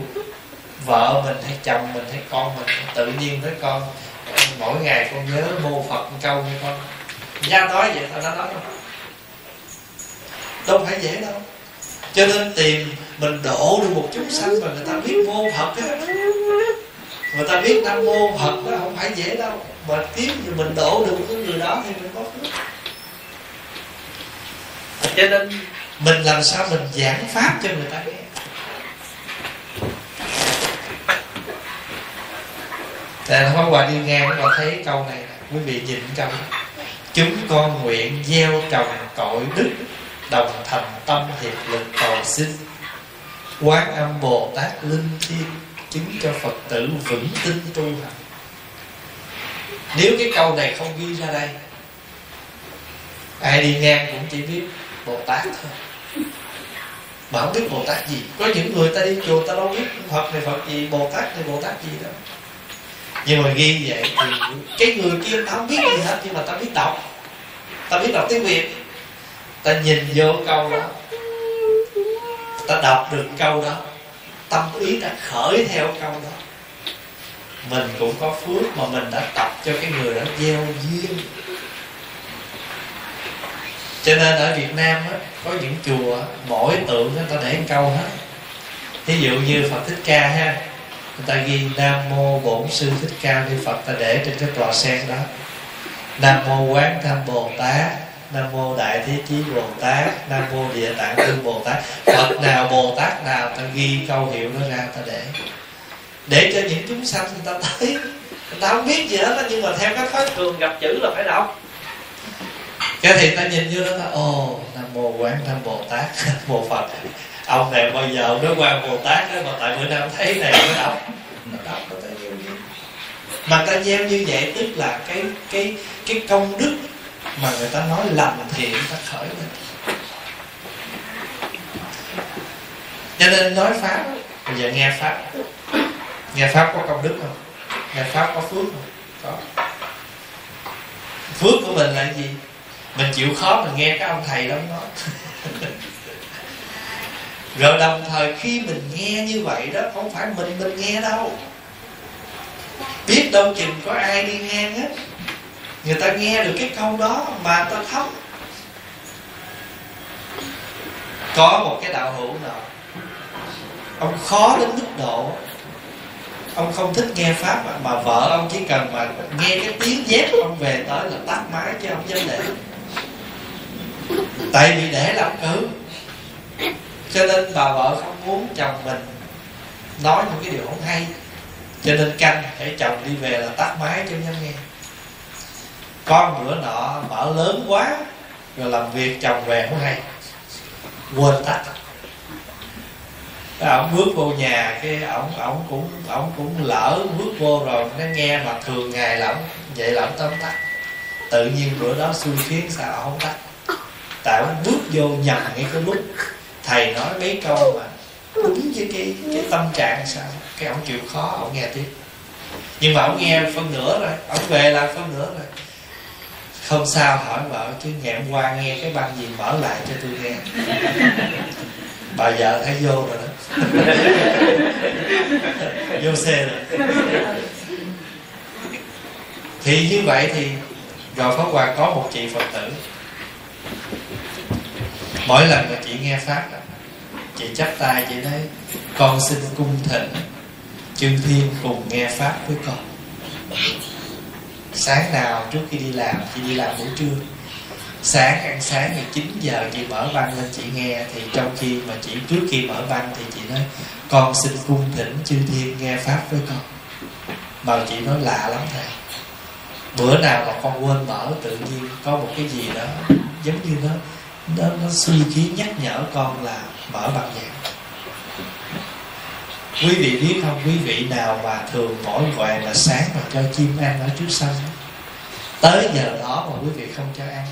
vợ mình hay chồng mình hay con mình, tự nhiên với con, mỗi ngày con nhớ mô phật một câu như con. Ra nói vậy, tao đã nói không đâu phải dễ đâu cho nên tìm mình đổ được một chúng sanh mà người ta biết môn phật á. Người ta biết năm mô phật đó, không phải dễ đâu. Mà kiếm thì mình đổ được cái người đó thì mình có phước. Cho nên mình làm sao mình giảng pháp cho người ta nghe. Tại hôm qua đi ngang có thấy câu này Quý vị nhìn câu Chúng con nguyện gieo trồng cội đức. Đồng thành tâm hiệp lực cầu xin. Quán âm Bồ Tát Linh thiêng, Chứng cho Phật tử vững tin tu hành. Nếu cái câu này không ghi ra đây, Ai đi ngang cũng chỉ biết Bồ Tát thôi. Mà không biết Bồ Tát gì. Có những người ta đi chùa, ta đâu biết Phật này Phật gì, Bồ Tát này Bồ Tát gì đâu. Nhưng mà ghi vậy thì cái người kia tao không biết gì hết, nhưng mà tao biết đọc. Tao biết đọc tiếng việt ta nhìn vô câu đó. Ta đọc được câu đó. Tâm ý ta khởi theo câu đó. Mình cũng có phước mà mình đã tập cho cái người đó gieo duyên. Cho nên ở Việt Nam á, có những chùa mỗi tượng người ta để một câu hết. Ví dụ như Phật Thích Ca ha người ta ghi nam mô bổn sư thích ca ni phật ta để trên cái tòa sen đó. Nam mô quán tham bồ tát nam mô đại thế chí bồ tát, nam mô địa tạng vương bồ tát. Phật nào, bồ tát nào, ta ghi câu hiệu nó ra ta để. Để cho những chúng sanh người ta thấy. Người ta không biết gì hết nhưng mà theo các pháp thường gặp chữ là phải đọc. Cái thì ta nhìn vô đó ta, ồ, nam mô quán nam bồ tát bồ phật. Ông này bao giờ ông nói quan bồ tát đó, mà tại bữa nay ông thấy này mới đọc. Nó đọc nó gieo như mà ta gieo như vậy tức là cái cái cái công đức mà người ta nói làm thiện ta khởi lên cho nên nói pháp bây giờ nghe pháp. Nghe pháp có công đức không? Nghe pháp có phước không? Có. Phước của mình là gì? Mình chịu khó mình nghe các ông thầy đó nói. Rồi đồng thời khi mình nghe như vậy đó, không phải mình mình nghe đâu. Biết đâu chừng có ai đi ngang hết người ta nghe được cái câu đó mà ta thấm có một cái đạo hữu nào ông khó đến mức độ ông không thích nghe pháp mà, mà vợ ông chỉ cần mà nghe cái tiếng dép ông về tới là tắt máy chứ ông dám để. Tại vì để làm cứ cử cho nên bà vợ không muốn chồng mình nói những cái điều không hay. Cho nên canh để chồng đi về là tắt máy cho nhân nghe con bữa nọ mở lớn quá, rồi làm việc chồng về không hay. Quên tắt cái ổng bước vô nhà, cái ổng ổng cũng ổng cũng lỡ bước vô rồi, nó nghe mà thường ngày là ổng, vậy là ổng tóm tắt. Tự nhiên bữa đó xui khiến sao ổng không tắt. Tại ổng bước vô nhầm ngay cái lúc thầy nói mấy câu mà đúng với cái cái tâm trạng sao, cái ổng chịu khó, ổng nghe tiếp. Nhưng mà ổng nghe phân nửa rồi, ổng về là phân nửa rồi không sao, hỏi vợ chứ ngày hôm qua nghe cái băng gì mở lại cho tôi nghe. Bà vợ thấy vô rồi đó. Vô xe rồi. Thì như vậy thì rồi Pháp Hòa có một chị Phật tử. Mỗi lần mà chị nghe Pháp Chị chắp tay, chị nói, Con xin cung thỉnh, Chư Thiên cùng nghe Pháp với con. Dạ, Sáng nào trước khi đi làm Chị đi làm buổi trưa. Sáng ăn sáng thì 9 giờ chị mở văn lên chị nghe. Thì trong khi mà chị trước khi mở văn thì chị nói con xin cung thỉnh chư thiên nghe pháp với con. Mà chị nói lạ lắm thầy. Bữa nào mà con quên mở tự nhiên có một cái gì đó giống như nó nó, nó suy khí nhắc nhở con là mở bằng giảng quý vị biết không quý vị nào mà thường mỗi gọi là sáng mà cho chim ăn ở trước sân tới giờ đó mà quý vị không cho ăn.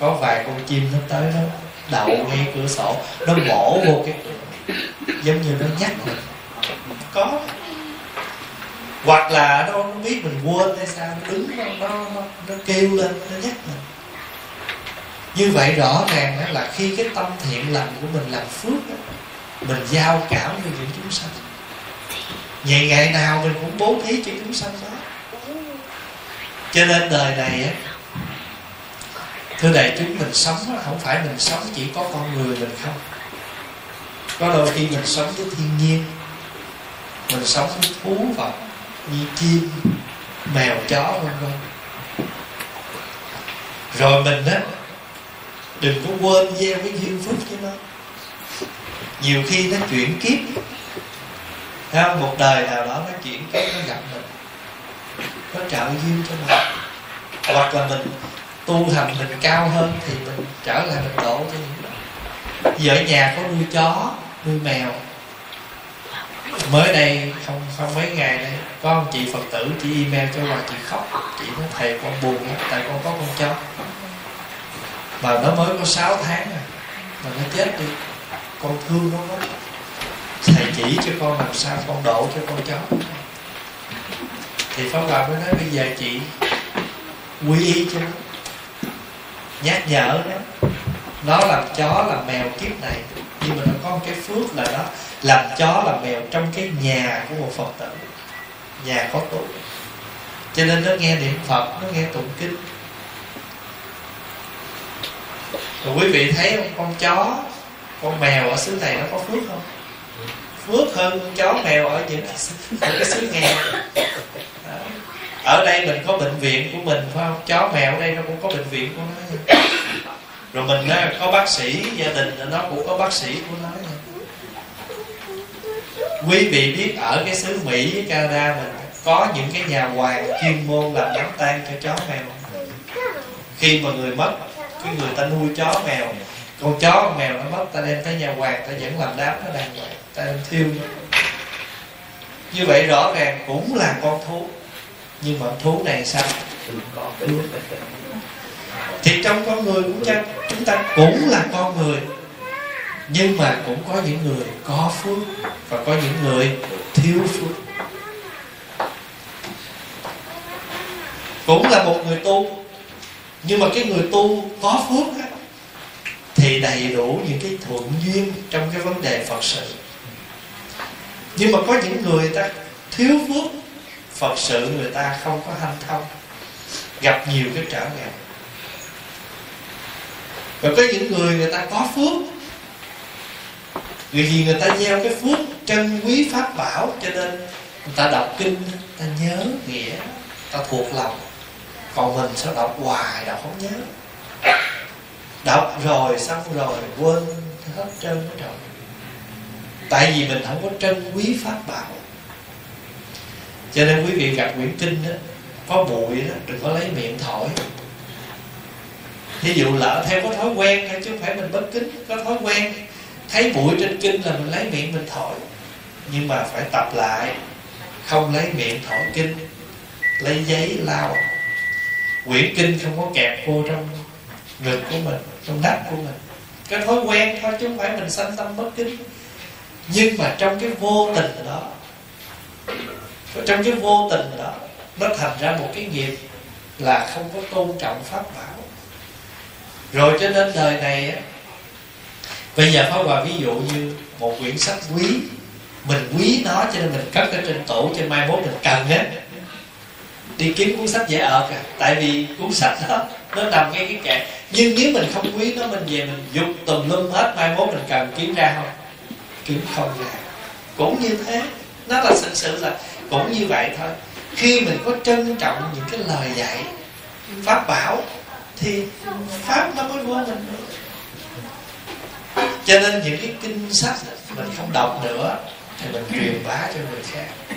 Có vài con chim nó tới nó đậu ngay cửa sổ nó bổ vô cái giống như nó nhắc mình. Có. Hoặc là nó, nó biết mình quên hay sao nó đứng nó, nó, nó, nó kêu lên nó nhắc mình. Như vậy rõ ràng là khi cái tâm thiện lành của mình làm phước đó, mình giao cảm với những chúng sanh ngày ngày nào mình cũng bố thí cho chúng sanh đó cho nên đời này thưa đại chúng, mình sống không phải mình sống chỉ có con người mình không. Có đôi khi mình sống với thiên nhiên, mình sống với thú vật như chim, mèo chó, vân vân. Rồi mình á, đừng có quên gieo cái duyên phước cho nó. Nhiều khi nó chuyển kiếp Thấy không? một đời nào đó nó chuyển cái nó gặp mình. Nó trợ duyên cho mình. Hoặc là mình tu hành mình cao hơn thì mình trở lại mình đổ cho những giờ ở nhà có nuôi chó, nuôi mèo. Mới đây, không không mấy ngày đây, có một chị phật tử, chị email cho hòa chị khóc. Chị nói, thầy con buồn lắm, tại con có con chó. Mà nó mới có 6 tháng rồi mà nó chết đi. Con thương nó lắm thầy chỉ cho con làm sao con độ cho con chó. Thì pháp hòa mới nói, bây giờ chị quy y cho nó, nhắc nhở nó. Nó làm chó làm mèo kiếp này. Nhưng mà nó có một cái phước là nó làm chó làm mèo trong cái nhà của một phật tử. Nhà có tu cho nên nó nghe niệm phật, nó nghe tụng kinh. Rồi quý vị thấy không? Con chó, con mèo ở xứ này nó có phước không? Phước hơn con chó mèo ở những ở cái xứ nghèo. Ở đây mình có bệnh viện của mình, phải không? Chó mèo ở đây nó cũng có bệnh viện của nó. Rồi mình nó có bác sĩ gia đình nó cũng có bác sĩ của nó. Quý vị biết ở cái xứ mỹ với canada mình có những cái nhà hoàng chuyên môn làm đám tang cho chó mèo. Khi mà người mất, cái người ta nuôi chó mèo con chó con mèo nó mất ta đem tới nhà hoàng ta vẫn làm đám nó đàng hoàng ta đem thiêu như vậy rõ ràng cũng là con thú nhưng mà thú này sao? Thì trong con người cũng chăng chúng ta cũng là con người nhưng mà cũng có những người có phước và có những người thiếu phước. Cũng là một người tu nhưng mà cái người tu có phước á, thì đầy đủ những cái thuận duyên trong cái vấn đề phật sự. Nhưng mà có những người ta thiếu phước phật sự người ta không có hanh thông, gặp nhiều cái trở ngại. Và có những người người ta có phước vì vì người ta gieo cái phước trân quý pháp bảo, cho nên người ta đọc kinh, ta nhớ nghĩa, ta thuộc lòng. Còn mình sao đọc hoài, đọc không nhớ đọc rồi, xong rồi, quên hết trơn hết rồi tại vì mình không có trân quý pháp bảo. Cho nên quý vị gặp quyển kinh đó, có bụi đó, đừng có lấy miệng thổi. Ví dụ lỡ theo có thói quen chứ không phải mình bất kính, có thói quen. Thấy bụi trên kinh là mình lấy miệng mình thổi. Nhưng mà phải tập lại, không lấy miệng thổi kinh lấy giấy lau. Quyển kinh không có kẹp vô trong ngực của mình trong đất của mình. Cái thói quen thôi, chứ không phải mình sanh tâm bất kính. Nhưng mà trong cái vô tình đó, trong cái vô tình đó, nó thành ra một cái nghiệp là không có tôn trọng pháp bảo. Rồi cho nên đời này á, bây giờ Pháp Hòa ví dụ như một quyển sách quý, mình quý nó cho nên mình cất ở trên tủ cho mai mốt mình cần á đi kiếm cuốn sách dễ ợt à tại vì cuốn sách đó, nó nằm ngay cái kệ nhưng nếu mình không quý nó, mình về mình dục tùm lum hết, mai mốt mình cần kiếm ra không? Kiếm không ra. Cũng như thế. Nó là sự sự là cũng như vậy thôi. Khi mình có trân trọng những cái lời dạy, pháp bảo, thì pháp nó mới vô mình. Nữa cho nên những cái kinh sách mình không đọc nữa, thì mình truyền bá cho người khác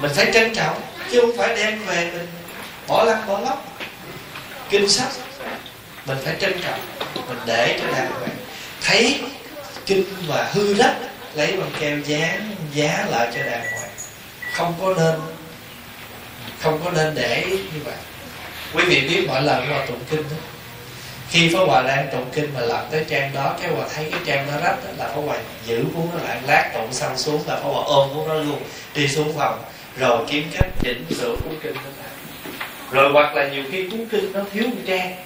mình phải trân trọng, chứ không phải đem về mình bỏ lăn bỏ lóc. Kinh sách, mình phải trân trọng, mình để cho đàng hoàng thấy kinh mà hư rách lấy bằng keo dán, giá lại cho đàng hoàng. Không có nên, không có nên để như vậy. Quý vị biết mỗi lần hòa tụng kinh đó khi Pháp Hòa đang tụng kinh mà lật tới trang đó cái Hòa thấy cái trang nó rách đó, là Pháp Hòa giữ cuốn nó lại lát tụng xong xuống là Pháp Hòa ôm cuốn nó luôn đi xuống phòng rồi kiếm cách chỉnh sửa cuốn kinh đó lại rồi hoặc là nhiều khi cuốn kinh nó thiếu một trang.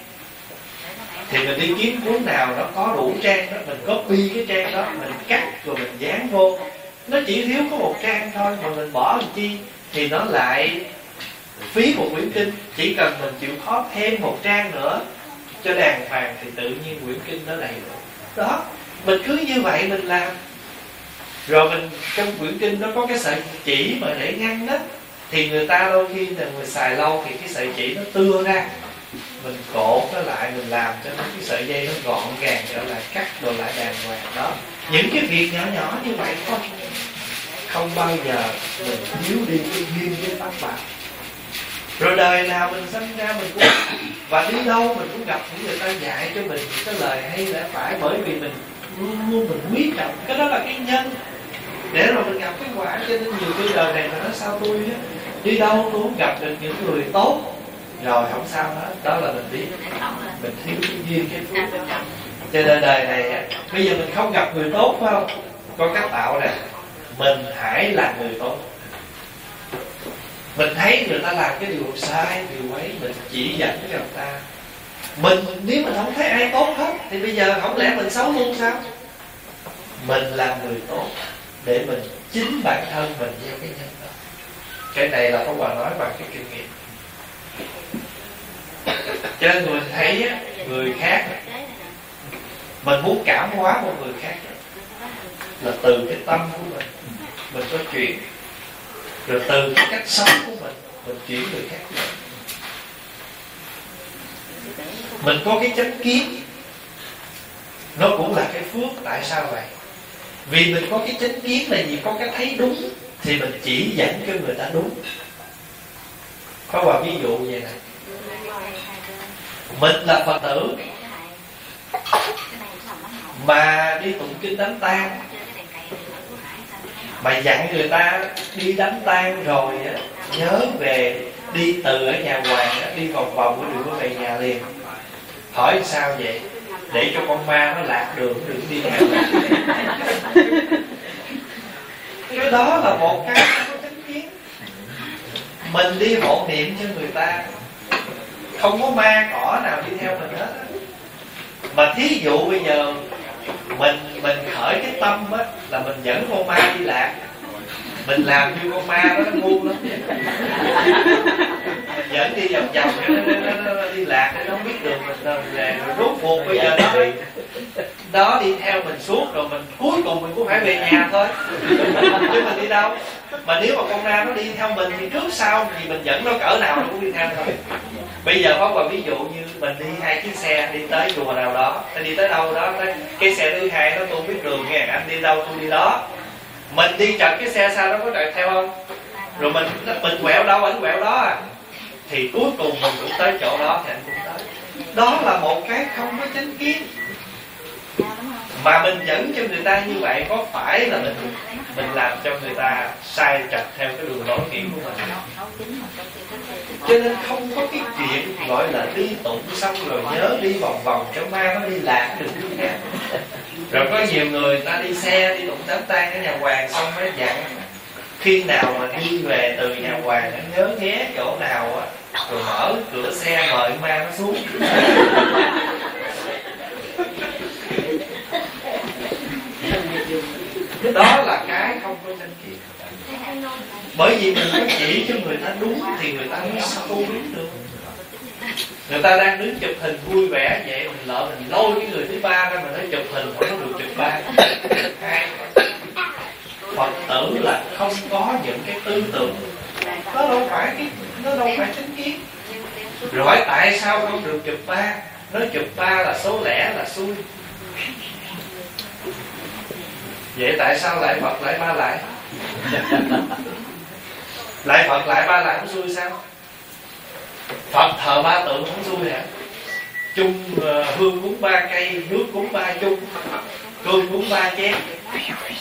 Thì mình đi kiếm cuốn nào nó có đủ trang đó mình copy cái trang đó mình cắt rồi mình dán vô. Nó chỉ thiếu có một trang thôi mà mình bỏ làm chi? Thì nó lại phí một quyển kinh chỉ cần mình chịu khó thêm một trang nữa cho đàng hoàng thì tự nhiên quyển kinh nó đầy đủ. Đó. Mình cứ như vậy mình làm. Rồi mình trong quyển kinh nó có cái sợi chỉ mà để ngăn đó thì người ta đôi khi là người xài lâu thì cái sợi chỉ nó tưa ra. Mình cột nó lại mình làm cho nó cái sợi dây nó gọn gàng trở lại cắt đồ lại đàng hoàng. Đó. Những cái việc nhỏ nhỏ như vậy không không bao giờ mình thiếu đi cái duyên với pháp bảo rồi đời nào mình sinh ra mình cũng và đi đâu mình cũng gặp những người ta dạy cho mình cái lời hay lẽ phải bởi vì mình luôn luôn mình quý trọng cái đó là cái nhân. Để rồi mình gặp cái quả cho nên nhiều cái đời này mà nói sao tôi á, đi đâu tôi cũng gặp được những người tốt. Rồi không sao hết, đó là mình biết. Mình thiếu cái duyên cái phước. Đó cho nên đời này bây giờ mình không gặp người tốt phải không? Có cách tạo này mình hãy là người tốt mình thấy người ta làm cái điều sai, điều ấy, mình chỉ dẫn cho người ta. Mình, nếu mình không thấy ai tốt hết, thì bây giờ không lẽ mình xấu luôn sao? Mình là người tốt để mình chính bản thân mình gieo cái nhân đó cái này là không hòa nói bằng cái kinh nghiệm. Cho nên người thấy người khác, mình muốn cảm hóa một người khác là từ cái tâm của mình. Mình có chuyện rồi từ cái cách sống của mình. mình chuyển người khác mình mình có cái chánh kiến. Nó cũng là cái phước tại sao vậy? Vì mình có cái chánh kiến là gì có cái thấy đúng thì mình chỉ dẫn cho người ta đúng. Có vào ví dụ vậy này mình là phật tử mà đi tụng kinh đánh tan mà dặn người ta đi đánh tan rồi á nhớ về đi từ ở nhà hoàng á, đi vòng vòng của có về nhà liền. Hỏi sao vậy? Để cho con ma nó lạc đường đừng đi theo cái đó là một cái có chánh kiến. Mình đi hộ niệm cho người ta. Không có ma cỏ nào đi theo mình hết mà thí dụ bây giờ mình mình khởi cái tâm á là mình dẫn con ma đi lạc. Mình làm như con ma đó nó ngu lắm mình dẫn đi vòng vòng nó, nó, nó, nó đi lạc nó không biết đường mình về. Rồi rốt cuộc bây giờ đó đó đi theo mình suốt rồi mình cuối cùng mình cũng phải về nhà thôi. Chứ mình đi đâu? Mà nếu mà con ma nó đi theo mình thì trước sau thì mình dẫn nó cỡ nào nó cũng đi theo thôi bây giờ có một ví dụ như mình đi hai chiếc xe, đi tới chùa nào đó đi tới đâu đó tới cái xe thứ hai nó tôi không biết đường nghe, anh đi đâu, tôi đi đó. Mình đi chậm cái xe sao nó có chạy theo không? Rồi mình mình quẹo đâu, anh quẹo đó à. Thì cuối cùng mình cũng tới chỗ đó thì anh cũng tới. Đó là một cái không có chánh kiến. Mà mình dẫn cho người ta như vậy có phải là mình mình làm cho người ta sai trật theo cái đường lối nghĩ của mình. Cho nên không có cái chuyện gọi là đi tụng xong rồi nhớ đi vòng vòng cho ma nó đi lạc đi theo rồi có nhiều người ta đi xe đi tụng đám tang ở nhà hoàng xong mới dặn khi nào mà đi về từ nhà hoàng nó nhớ ghé chỗ nào á rồi mở cửa xe mời ma nó xuống đó là cái không có tranh kiện bởi vì mình có chỉ cho người ta đúng thì người ta mới tu đúng được. Người ta đang đứng chụp hình vui vẻ vậy, mình lỡ mình lôi cái người thứ ba ra, mình nói chụp hình không có được chụp ba. Hai. Phật tử là không có những cái tư tưởng. Nó đâu phải cái, nó đâu phải chính kiến. Rồi hỏi tại sao không được chụp ba? Nó chụp ba là số lẻ là xui vậy tại sao lại phật lại ba lại? Lại phật lại ba lại không xui sao? Phật thờ ba tượng không xui hả chung uh, hương cúng ba cây nước cúng ba chung cơm cúng ba chén.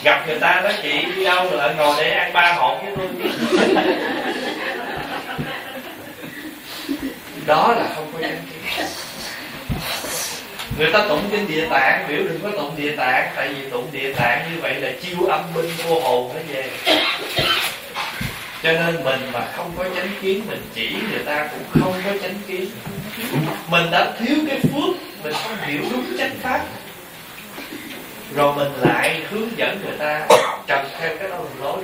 Gặp người ta nói chị đi đâu rồi lại ngồi để ăn ba hộp với tôi. Đó là không có chánh người ta tụng kinh địa tạng, biểu đừng có tụng địa tạng, tại vì tụng địa tạng như vậy là chiêu âm binh vô hồn nó về. Cho nên mình mà không có chánh kiến, mình chỉ người ta cũng không có chánh kiến. Mình đã thiếu cái phước, mình không hiểu đúng chánh pháp. Rồi mình lại hướng dẫn người ta trần theo cái đâu lối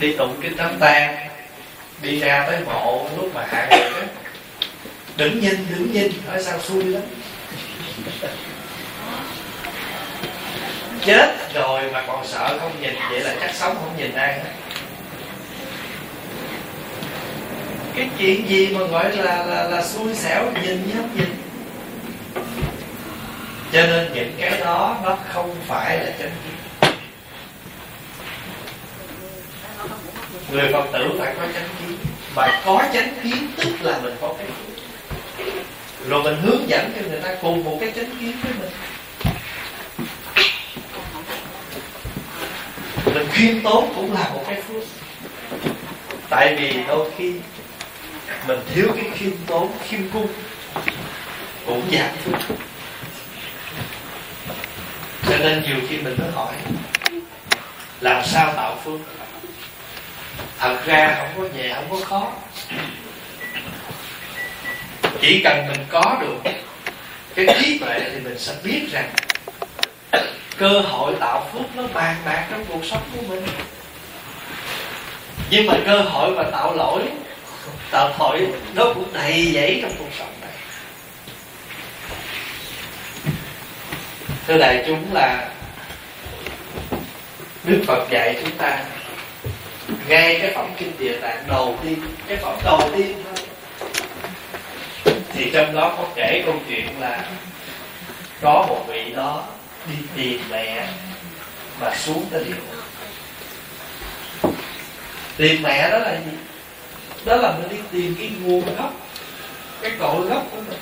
đi tụng kinh đám tang đi ra tới mộ lúc mà hạ người đó đứng nhìn đứng nhìn. Nói sao xui lắm. Chết rồi mà còn sợ không nhìn vậy là chắc sống không nhìn ai hết. Cái chuyện gì mà gọi là là là xui xẻo, nhìn như không nhìn. Cho nên những cái đó nó không phải là chánh kiến người phật tử phải có chánh kiến và có chánh kiến tức là mình có cái rồi mình hướng dẫn cho người ta cùng một cái chánh kiến với mình. Mình khiêm tốn cũng là một cái phước. Tại vì đôi khi mình thiếu cái khiêm tốn, khiêm cung cũng giảm phước cho nên nhiều khi mình mới hỏi, làm sao tạo phước? Thật ra không có nhẹ, không có khó chỉ cần mình có được cái trí tuệ thì mình sẽ biết rằng cơ hội tạo phước nó bàn bạc trong cuộc sống của mình. Nhưng mà cơ hội mà tạo lỗi, tạo tội, nó cũng đầy dẫy trong cuộc sống này. Thưa đại chúng là đức phật dạy chúng ta ngay cái phẩm kinh địa tạng đầu tiên, cái phẩm đầu tiên thì trong đó có kể câu chuyện là có một vị đó đi tìm mẹ mà xuống tới địa ngục. Tìm mẹ đó là gì? Đó là mình đi tìm cái nguồn gốc, cái cội gốc của mình.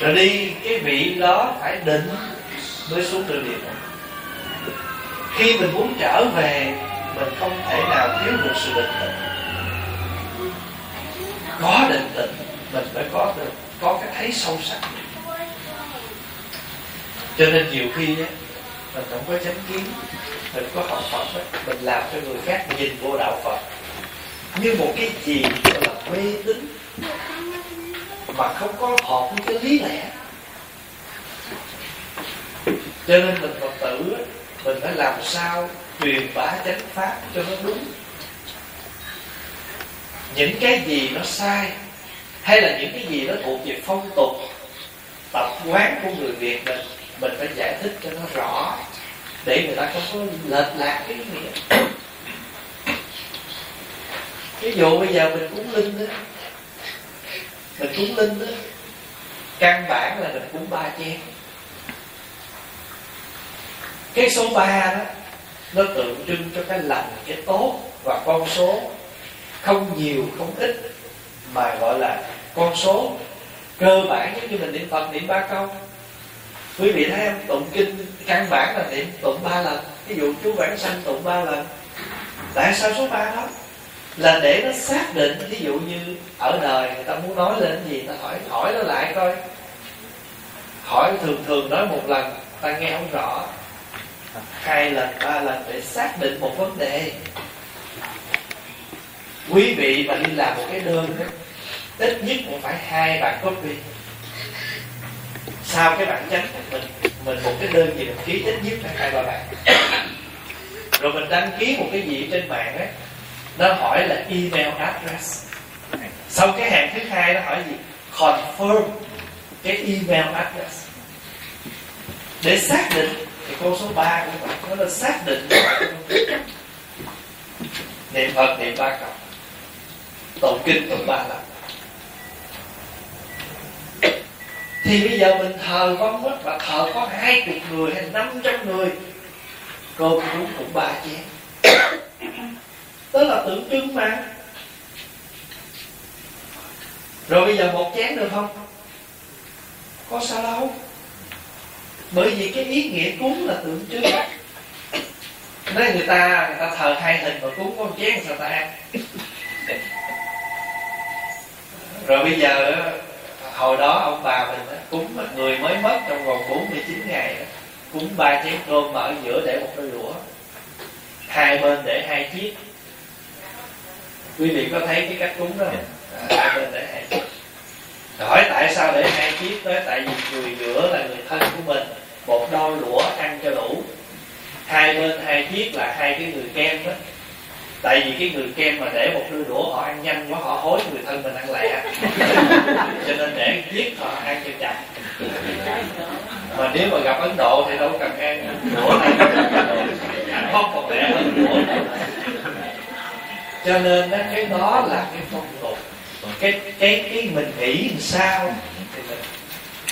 Rồi đi, cái vị đó phải định mới xuống được địa ngục. Khi mình muốn trở về, mình không thể nào thiếu được sự định tĩnh có định tĩnh mình phải có được có cái thấy sâu sắc cho nên nhiều khi á mình không có chánh kiến mình có học Phật ấy, mình làm cho người khác nhìn vô đạo Phật. Như một cái gì gọi là mê tín mà không có hợp với cái lý lẽ. Cho nên mình Phật tử mình phải làm sao truyền bá chánh pháp cho nó đúng những cái gì nó sai, hay là những cái gì nó thuộc về phong tục, tập quán của người việt mình mình phải giải thích cho nó rõ, để người ta không có lệch lạc cái nghĩa. Ví dụ bây giờ mình cúng linh đó, mình cúng linh đó, căn bản là mình cúng ba chén. Cái số ba đó, nó tượng trưng cho cái lành, cái tốt và con số không nhiều, không ít mà gọi là con số cơ bản giống như mình niệm phật, niệm ba câu. Quý vị thấy không? Tụng kinh căn bản là niệm tụng ba lần. Ví dụ chú vãng sanh tụng ba lần. Tại sao số ba đó? Là để nó xác định, ví dụ như ở đời người ta muốn nói lên gì, ta hỏi hỏi nó lại coi. Hỏi thường thường nói một lần, ta nghe không rõ. Hai lần, ba lần để xác định một vấn đề quý vị mà đi làm một cái đơn đó, ít nhất cũng phải hai bản copy. Sau cái bản chánh mình mình một cái đơn gì mình ký ít nhất phải hai ba bản rồi mình đăng ký một cái gì trên mạng á nó hỏi là email address. Sau cái hàng thứ hai nó hỏi gì? Confirm cái email address. Để xác định thì câu số 3 của bạn nó là xác định. Niệm phật niệm ba cộng tụng kinh tụng ba lần. Thì bây giờ mình thờ vong quốc và thờ có hai chục người hay năm trăm người cơm cũng cũng ba chén đó là tượng trưng mà. Rồi bây giờ một chén được không? Có sao đâu. Bởi vì cái ý nghĩa cúng là tượng trưng nói người ta người ta thờ hai hình mà cúng con chén sao ta? ăn rồi bây giờ hồi đó ông bà mình cúng người mới mất trong vòng 49 ngày cúng ba chén cơm mà ở giữa để một đôi đũa hai bên để hai chiếc. Quý vị có thấy cái cách cúng đó không? À, hai bên để hai chiếc. Hỏi tại sao để hai chiếc đó? Tại vì người giữa là người thân của mình, một đôi đũa ăn cho đủ. Hai bên hai chiếc là hai cái người kem đó tại vì cái người kem mà để một đôi đũa họ ăn nhanh quá họ hối người thân mình ăn lẹ. Cho nên để chiếc họ ăn cho chậm mà nếu mà gặp ấn độ thì đâu cần ăn đũa này. Ăn hóc còn lẹ hơn đũa cho nên đó, cái đó là cái phong tục. Cái cái cái mình nghĩ làm sao thì mình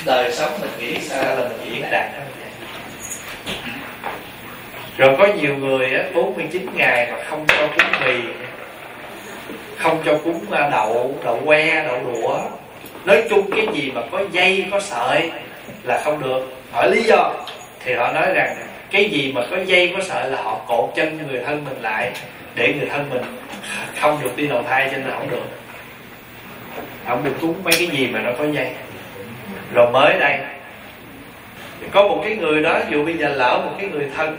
đời sống mình nghĩ sao là mình diễn đạt rồi có nhiều người á 49 ngày mà không cho cúng mì không cho cúng à, đậu đậu que đậu đũa. Nói chung cái gì mà có dây có sợi là không được. Hỏi lý do? Thì họ nói rằng cái gì mà có dây có sợi là họ cột chân người thân mình lại để người thân mình không được đi đầu thai cho nên không được. Không được cúng mấy cái gì mà nó có dây. Rồi mới đây có một cái người đó dù bây giờ lỡ một cái người thân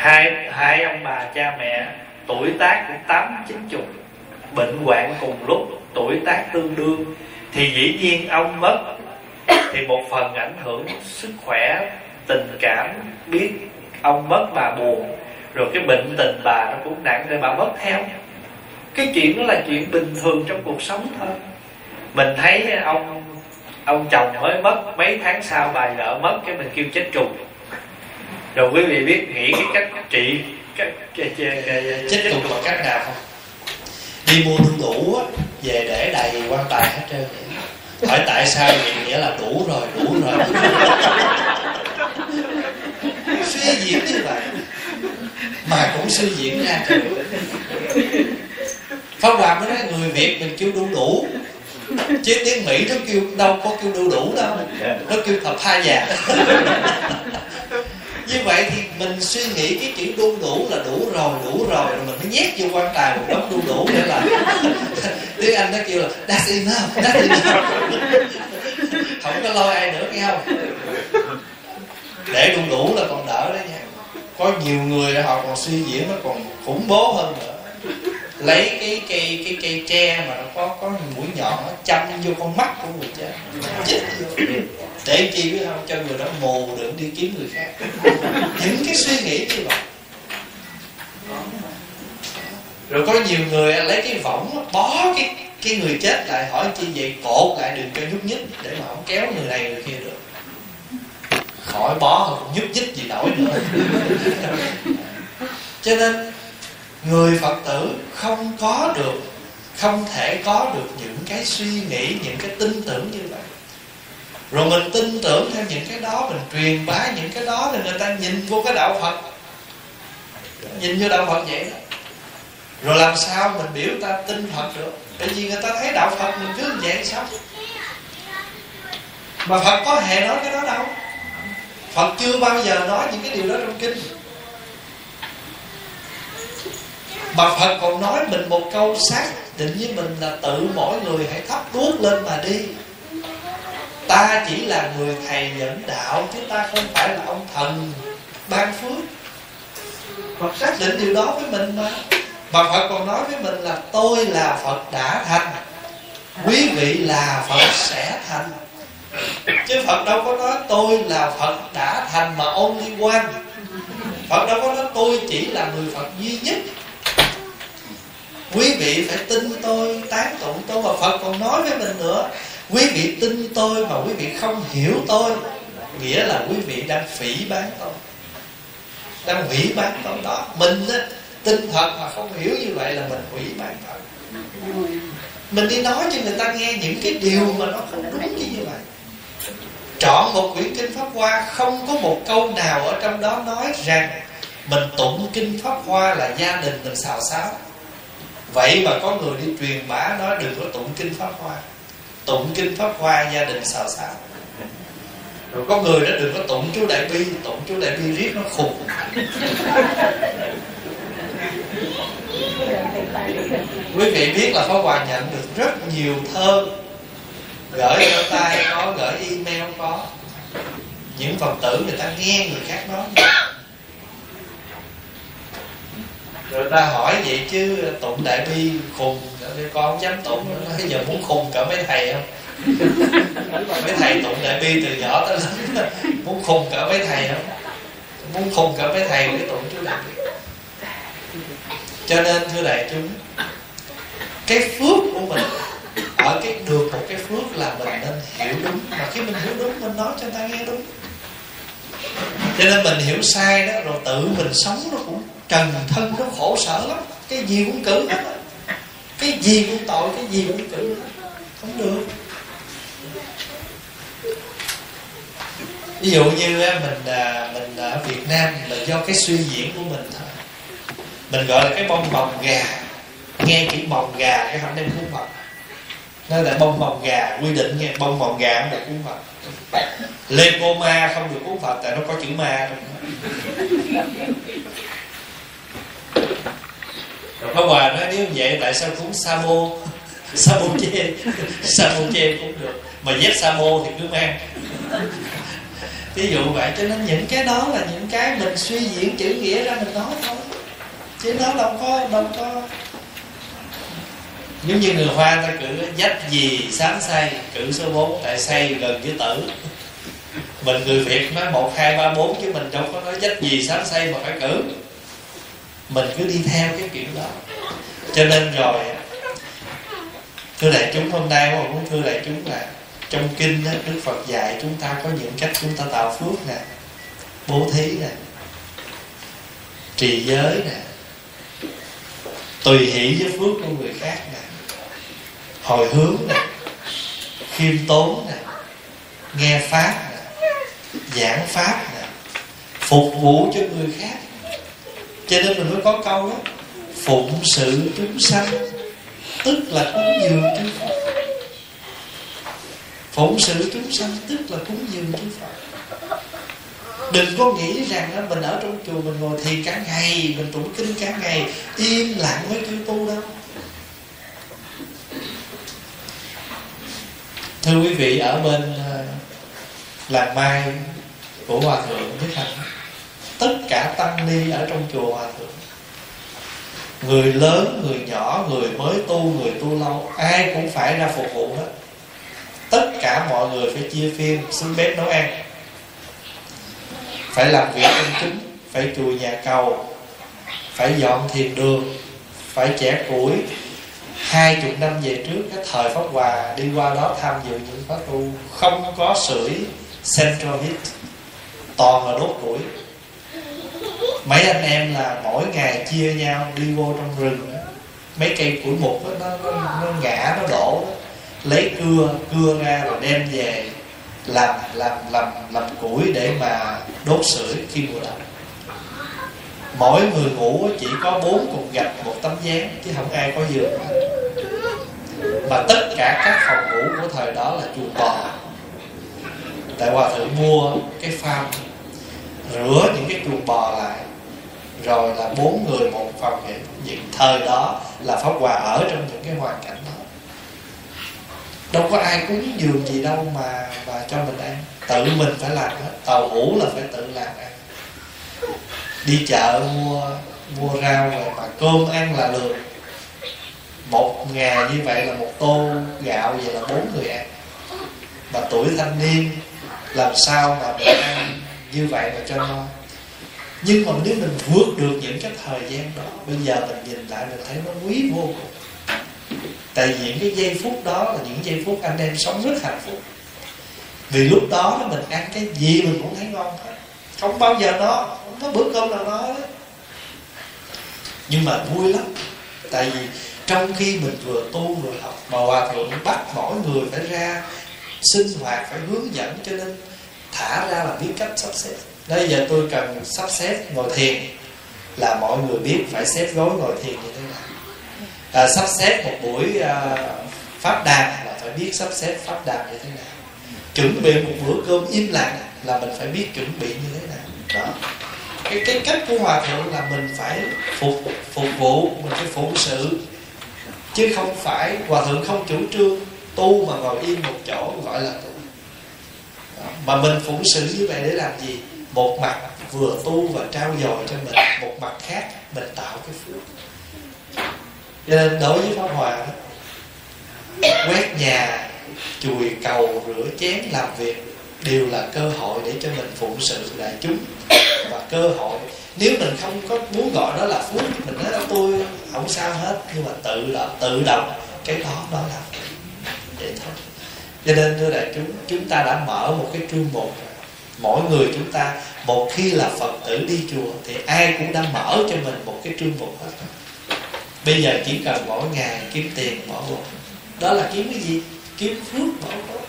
hai hai ông bà cha mẹ tuổi tác cũng tám, chín chục, bệnh hoạn cùng lúc, tuổi tác tương đương. Thì dĩ nhiên ông mất, thì một phần ảnh hưởng sức khỏe, tình cảm, biết ông mất bà buồn. Rồi cái bệnh tình bà nó cũng nặng rồi bà mất theo. Cái chuyện đó là chuyện bình thường trong cuộc sống thôi. Mình thấy ông ông chồng mới mất, mấy tháng sau bà vợ mất, cái mình kêu chết trùng rồi quý vị biết nghĩ cái cách trị cách chết trùng bằng cách nào không? Đi mua đu đủ á về để đầy quan tài hết trơn hỏi tại sao vậy? Nghĩa là đủ rồi đủ rồi suy diễn như vậy mà cũng suy diễn ra trời Pháp Hòa mới nói người Việt mình kêu đu đủ. Chứ tiếng Mỹ nó kêu đâu có kêu đu đủ đâu. Nó kêu thập tha già như vậy thì mình suy nghĩ cái chữ đu đủ là đủ rồi, đủ rồi. Mình mới nhét vô quan tài một đống đu đủ để là Tiếng Anh nó kêu là that's enough, that's enough. Không có lo ai nữa nghe không? Để đu đủ là còn đỡ đấy nha. Có nhiều người họ còn suy diễn nó còn khủng bố hơn nữa. Lấy cái cây cái cây tre mà nó có có mũi nhọn nó châm vô con mắt của người chết chết. Vô để chi biết không? Cho người đó mù đừng đi kiếm người khác những cái suy nghĩ như vậy rồi có nhiều người lấy cái võng bó cái cái người chết lại hỏi chi vậy, cột lại đừng cho nhúc nhích để mà không kéo người này người kia được. Khỏi bó không nhúc nhích gì nổi nữa. Cho nên, người phật tử không có được, không thể có được những cái suy nghĩ, những cái tin tưởng như vậy rồi mình tin tưởng theo những cái đó, mình truyền bá những cái đó thì người ta nhìn vô cái đạo phật. Nhìn vô đạo phật vậy đó. Rồi làm sao mình biểu ta tin phật được? Tại vì người ta thấy đạo phật mình cứ vậy sao? Mà phật có hề nói cái đó đâu. Phật chưa bao giờ nói những cái điều đó trong kinh. Mà phật còn nói mình một câu xác, định với mình là tự mỗi người hãy thắp đuốc lên mà đi ta chỉ là người thầy dẫn đạo chứ ta không phải là ông thần ban phước. Phật xác định điều đó với mình mà. Mà Phật còn nói với mình là Tôi là Phật đã thành. Quý vị là Phật sẽ thành. Chứ Phật đâu có nói tôi là Phật đã thành mà ông liên quan Phật đâu có nói tôi chỉ là người Phật duy nhất. Quý vị phải tin tôi, tán tụng tôi. Và Phật còn nói với mình nữa Quý vị tin tôi mà quý vị không hiểu tôi Nghĩa là quý vị đang phỉ bán tôi. Đang hủy bán tôi đó. Mình á, tin thật mà không hiểu như vậy là mình hủy bán tôi. Mình đi nói cho người ta nghe những cái điều mà nó không đúng như như vậy. Chọn một quyển kinh Pháp Hoa Không có một câu nào ở trong đó nói rằng Mình tụng kinh Pháp Hoa là gia đình mình xào xáo. Vậy mà có người đi truyền bá nói đừng có tụng kinh Pháp Hoa. Tụng kinh Pháp Hoa gia đình xào xáo Rồi có người đó đừng có tụng chú Đại Bi Tụng chú Đại Bi riết nó khùng. Quý vị biết là Pháp Hòa nhận được rất nhiều thơ. Gửi ở tay có, gửi email có. Những Phật tử người ta nghe người khác nói rồi ta hỏi vậy chứ tụng đại bi khùng con không dám tụng nói giờ muốn khùng cả mấy thầy không? Mấy thầy tụng đại bi từ nhỏ tới lớn muốn khùng cả mấy thầy không? Muốn khùng cả mấy thầy để tụng chú đại bi. Cho nên thưa đại chúng cái phước của mình ở cái được một cái phước là mình nên hiểu đúng. Mà khi mình hiểu đúng mình nói cho người ta nghe đúng. Cho nên mình hiểu sai đó rồi tự mình sống nó cũng trần thân nó khổ sở lắm. Cái gì cũng cử hết cái gì cũng tội, cái gì cũng cử không được. Ví dụ như mình à, mình ở Việt Nam là do cái suy diễn của mình thôi. Mình gọi là cái bông bồng gà. Nghe chữ bồng gà cái họ đem cuốn phật nên là bông bồng gà, quy định nghe bông bồng gà không được cuốn phật lê cô ma không được cuốn phật tại nó có chữ ma trong rồi Pháp Hòa nói, nếu vậy, tại sao cúng sa mô sa mô chê sa mô chê cũng được, mà dép sa mô thì cứ mang. Ví dụ vậy, cho nên những cái đó là những cái mình suy diễn chữ nghĩa ra mình nói thôi. Chứ nó đâu có đâu có. Giống như người hoa ta cử dách gì sáng say, cử số 4 tại say gần với tử. Mình người việt nói một, hai, ba, bốn, chứ mình đâu có nói dách gì sáng say mà phải cử mình cứ đi theo cái kiểu đó. Cho nên rồi thưa đại chúng hôm nay mà muốn thưa đại chúng là trong kinh đó, đức phật dạy chúng ta có những cách chúng ta tạo phước nè bố thí nè trì giới nè tùy hỷ với phước của người khác nè hồi hướng nè khiêm tốn nè nghe pháp nè giảng pháp nè phục vụ cho người khác cho nên mình mới có câu đó phụng sự chúng sanh tức là cúng dường chư Phật. Phụng sự chúng sanh tức là cúng dường chư Phật. Đừng có nghĩ rằng đó, mình ở trong chùa mình ngồi thiền cả ngày mình tụng kinh cả ngày im lặng với chư tu đâu. Thưa quý vị ở bên ờ, làng mai của hòa thượng đức hạnh tất cả tăng ni ở trong chùa hòa thượng. Người lớn, người nhỏ, người mới tu, người tu lâu, ai cũng phải ra phục vụ hết. Tất cả mọi người phải chia phim xuống bếp nấu ăn. Phải làm việc công chính, phải chùi nhà cầu, phải dọn thiền đường, phải trẻ củi. Hai chục năm về trước, cái thời pháp hòa đi qua đó tham dự những khóa tu, không có sưởi central heat, toàn là đốt củi mấy anh em là mỗi ngày chia nhau đi vô trong rừng. Mấy cây củi mục đó, nó, nó, nó ngã nó đổ. Đó. lấy cưa cưa ra rồi đem về làm làm làm làm củi để mà đốt sưởi khi mùa đông. Mỗi người ngủ chỉ có bốn cục gạch một tấm dáng chứ không ai có giường. Mà tất cả các phòng ngủ của thời đó là chuồng bò. Tại hòa thượng mua cái farm rửa những cái chuồng bò lại, rồi là bốn người một phòng vậy những thời đó là pháp hòa ở trong những cái hoàn cảnh đó. Đâu có ai cúng giường gì đâu mà mà cho mình ăn. Tự mình phải làm hết, tàu hủ là phải tự làm ăn. Đi chợ mua mua rau rồi mà cơm ăn là được. một ngày như vậy là một tô gạo vậy là bốn người ăn. Mà tuổi thanh niên, làm sao mà mình ăn như vậy mà cho no nhưng mà nếu mình vượt được những cái thời gian đó, bây giờ mình nhìn lại mình thấy nó quý vô cùng. Tại vì những cái giây phút đó là những giây phút anh em sống rất hạnh phúc. Vì lúc đó mình ăn cái gì mình cũng thấy ngon hết. Không bao giờ nó không có bữa cơm nào nó đó nhưng mà vui lắm. Tại vì trong khi mình vừa tu vừa học, mà hòa thượng bắt mỗi người phải ra sinh hoạt, phải hướng dẫn cho nên thả ra là biết cách sắp xếp. Bây giờ tôi cần sắp xếp ngồi thiền là mọi người biết phải xếp gối ngồi thiền như thế nào. À, sắp xếp một buổi à, pháp đàn là phải biết sắp xếp pháp đàn như thế nào. Chuẩn bị một bữa cơm im lặng là mình phải biết chuẩn bị như thế nào. Đó. Cái cái cách của hòa thượng là mình phải phục phục vụ mình phải phụng sự. Chứ không phải hòa thượng không chủ trương tu mà ngồi yên một chỗ gọi là tu mà mình phụng sự như vậy để làm gì? Một mặt vừa tu và trao dồi cho mình, một mặt khác mình tạo cái phước. Cho nên đối với pháp hòa quét nhà, chùi cầu, rửa chén, làm việc đều là cơ hội để cho mình phụng sự đại chúng. Và cơ hội, nếu mình không có muốn gọi đó là phước, mình nói là tôi không sao hết, nhưng mà tự động tự động, cái đó đó là để thôi cho nên thưa đại chúng chúng ta đã mở một cái chương mục mỗi người chúng ta một khi là phật tử đi chùa thì ai cũng đã mở cho mình một cái chương mục hết. Bây giờ chỉ cần mỗi ngày kiếm tiền bỏ vô đó là kiếm cái gì? Kiếm phước bỏ vô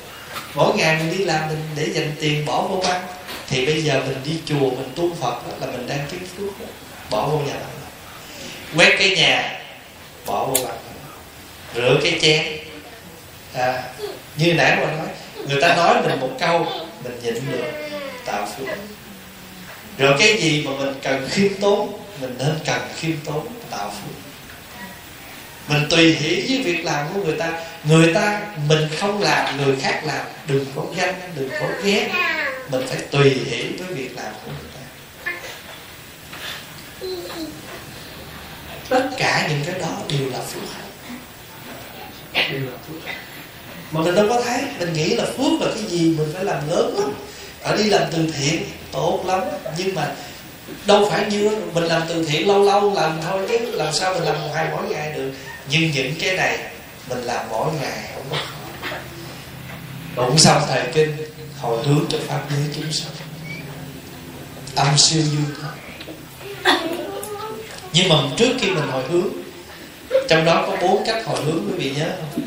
mỗi ngày mình đi làm mình để dành tiền bỏ vô ăn thì bây giờ mình đi chùa mình tu phật đó, là mình đang kiếm phước đó. bỏ vô nhà bạn. Quét cái nhà bỏ vô băng. Rửa cái chén à, như nãy mà nói người ta nói mình một câu mình nhịn được tạo phước rồi cái gì mà mình cần khiêm tốn mình nên cần khiêm tốn tạo phước mình tùy hỷ với việc làm của người ta. Người ta mình không làm người khác làm. Đừng có ganh đừng có ghét. Mình phải tùy hỷ với việc làm của người ta. Tất cả những cái đó đều là phước đều là phước mà mình đâu có thấy, mình nghĩ là phước là cái gì mình phải làm lớn lắm. Ở đi làm từ thiện, tốt lắm. Nhưng mà đâu phải như mình làm từ thiện lâu lâu, làm thôi chứ làm sao mình làm một hai mỗi ngày được. Nhưng những cái này, mình làm mỗi ngày không có đụng xong thời kinh, hồi hướng cho pháp giới chúng sanh. Âm siêu dương thôi nhưng mà trước khi mình hồi hướng, trong đó có bốn cách hồi hướng, quý vị nhớ không?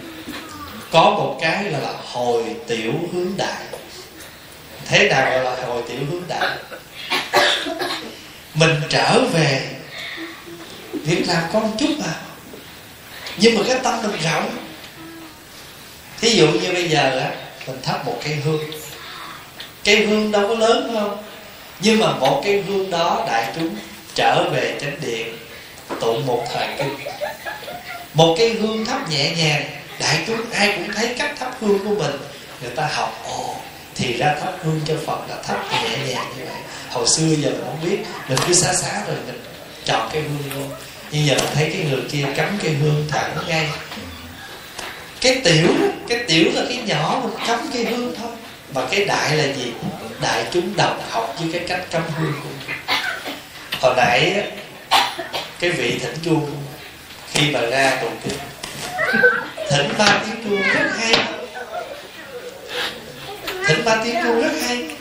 Có một cái là, là hồi tiểu hướng đại. Thế nào gọi là hồi tiểu hướng đại? Mình trở về việc làm con chút à nhưng mà cái tâm mình rộng. Thí dụ như bây giờ á mình thắp một cây hương. Cây hương đâu có lớn không nhưng mà một cây hương đó đại chúng trở về chánh điện tụng một thời kinh. Một cây hương thắp nhẹ nhàng đại chúng ai cũng thấy cách thắp hương của mình. Người ta học, ồ, thì ra thắp hương cho phật là thắp nhẹ nhàng như vậy. Hồi xưa giờ mình không biết, mình cứ xá xá rồi mình chọn cái hương luôn. Nhưng giờ mình thấy cái người kia cắm cái hương thẳng ngay. Cái tiểu cái tiểu là cái nhỏ, mình cắm cái hương thôi. Mà cái đại là gì? Đại chúng đồng học với cái cách cắm hương của mình. Hồi nãy cái vị thỉnh chuông, khi mà ra tụng kinh thỉnh ba tiếng chuông rất hay. Thỉnh ba tiếng chuông rất hay.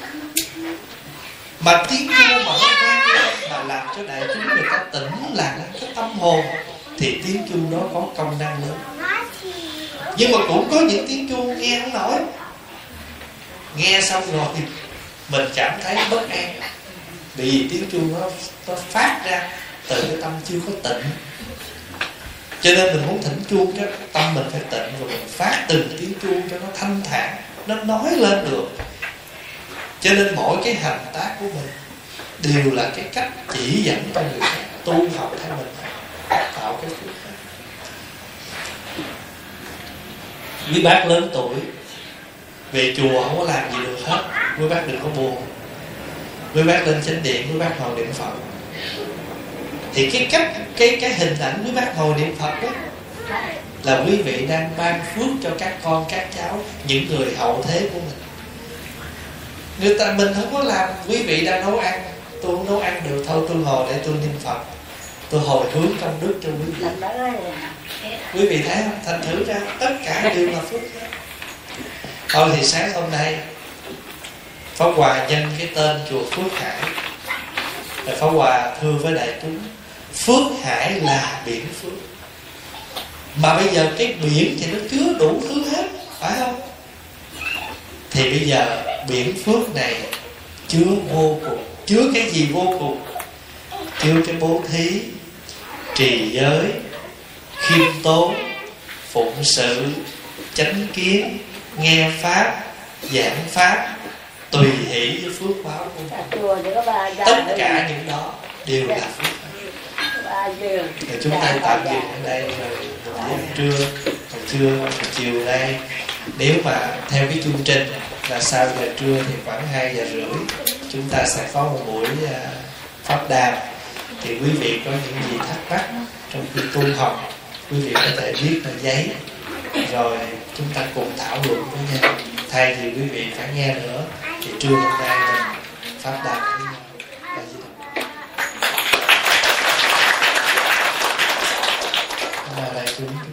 Mà tiếng chuông mà nó vang lên mà làm cho đại chúng người ta tỉnh là cái tâm hồn, thì tiếng chuông đó có công năng lớn nhưng mà cũng có những tiếng chuông nghe không nổi nghe xong rồi mình cảm thấy bất an. Vì tiếng chuông nó nó phát ra từ cái tâm chưa có tịnh cho nên mình muốn thỉnh chuông cho tâm mình phải tịnh rồi mình phát từng tiếng chuông cho nó thanh thản, nó nói lên được. Cho nên mỗi cái hành tác của mình đều là cái cách chỉ dẫn cho người khác tu học theo mình, tạo cái phước quý bác lớn tuổi, về chùa không có làm gì được hết. Quý bác đừng có buồn. Quý bác lên chánh điện, quý bác ngồi niệm phật thì cái cách cái cái hình ảnh quý bác ngồi niệm phật đó là quý vị đang ban phước cho các con các cháu những người hậu thế của mình. Người ta mình không có làm quý vị đang nấu ăn tôi không nấu ăn được thôi tôi ngồi để tôi niệm phật. Tôi hồi hướng công đức cho quý vị. Quý vị thấy không? Thành thử ra tất cả đều là phước. Thôi thì sáng hôm nay Pháp Hòa nhân cái tên chùa Phước Hải. Rồi Pháp Hòa thưa với đại chúng Phước Hải là biển phước Mà bây giờ cái biển thì nó chứa đủ thứ hết Phải không? Thì bây giờ biển phước này chứa vô cùng Chứa cái gì vô cùng? Chứa cái bố thí Trì giới Khiêm tốn Phụng sự Chánh kiến Nghe Pháp Giảng Pháp tùy hỷ với phước báo của mình tất cả những đó đều là phước để chúng ta tạm dừng ở đây rồi. Buổi trưa buổi trưa, buổi chiều nay. Nếu mà theo cái chương trình là sau giờ trưa thì khoảng 2 giờ rưỡi, chúng ta sẽ có một buổi à, pháp đàm. Thì quý vị có những gì thắc mắc trong khi tu học, quý vị có thể viết lên giấy. Rồi chúng ta cùng thảo luận với nhau. Thay vì quý vị phải nghe nữa, thì trưa hôm nay Gracias.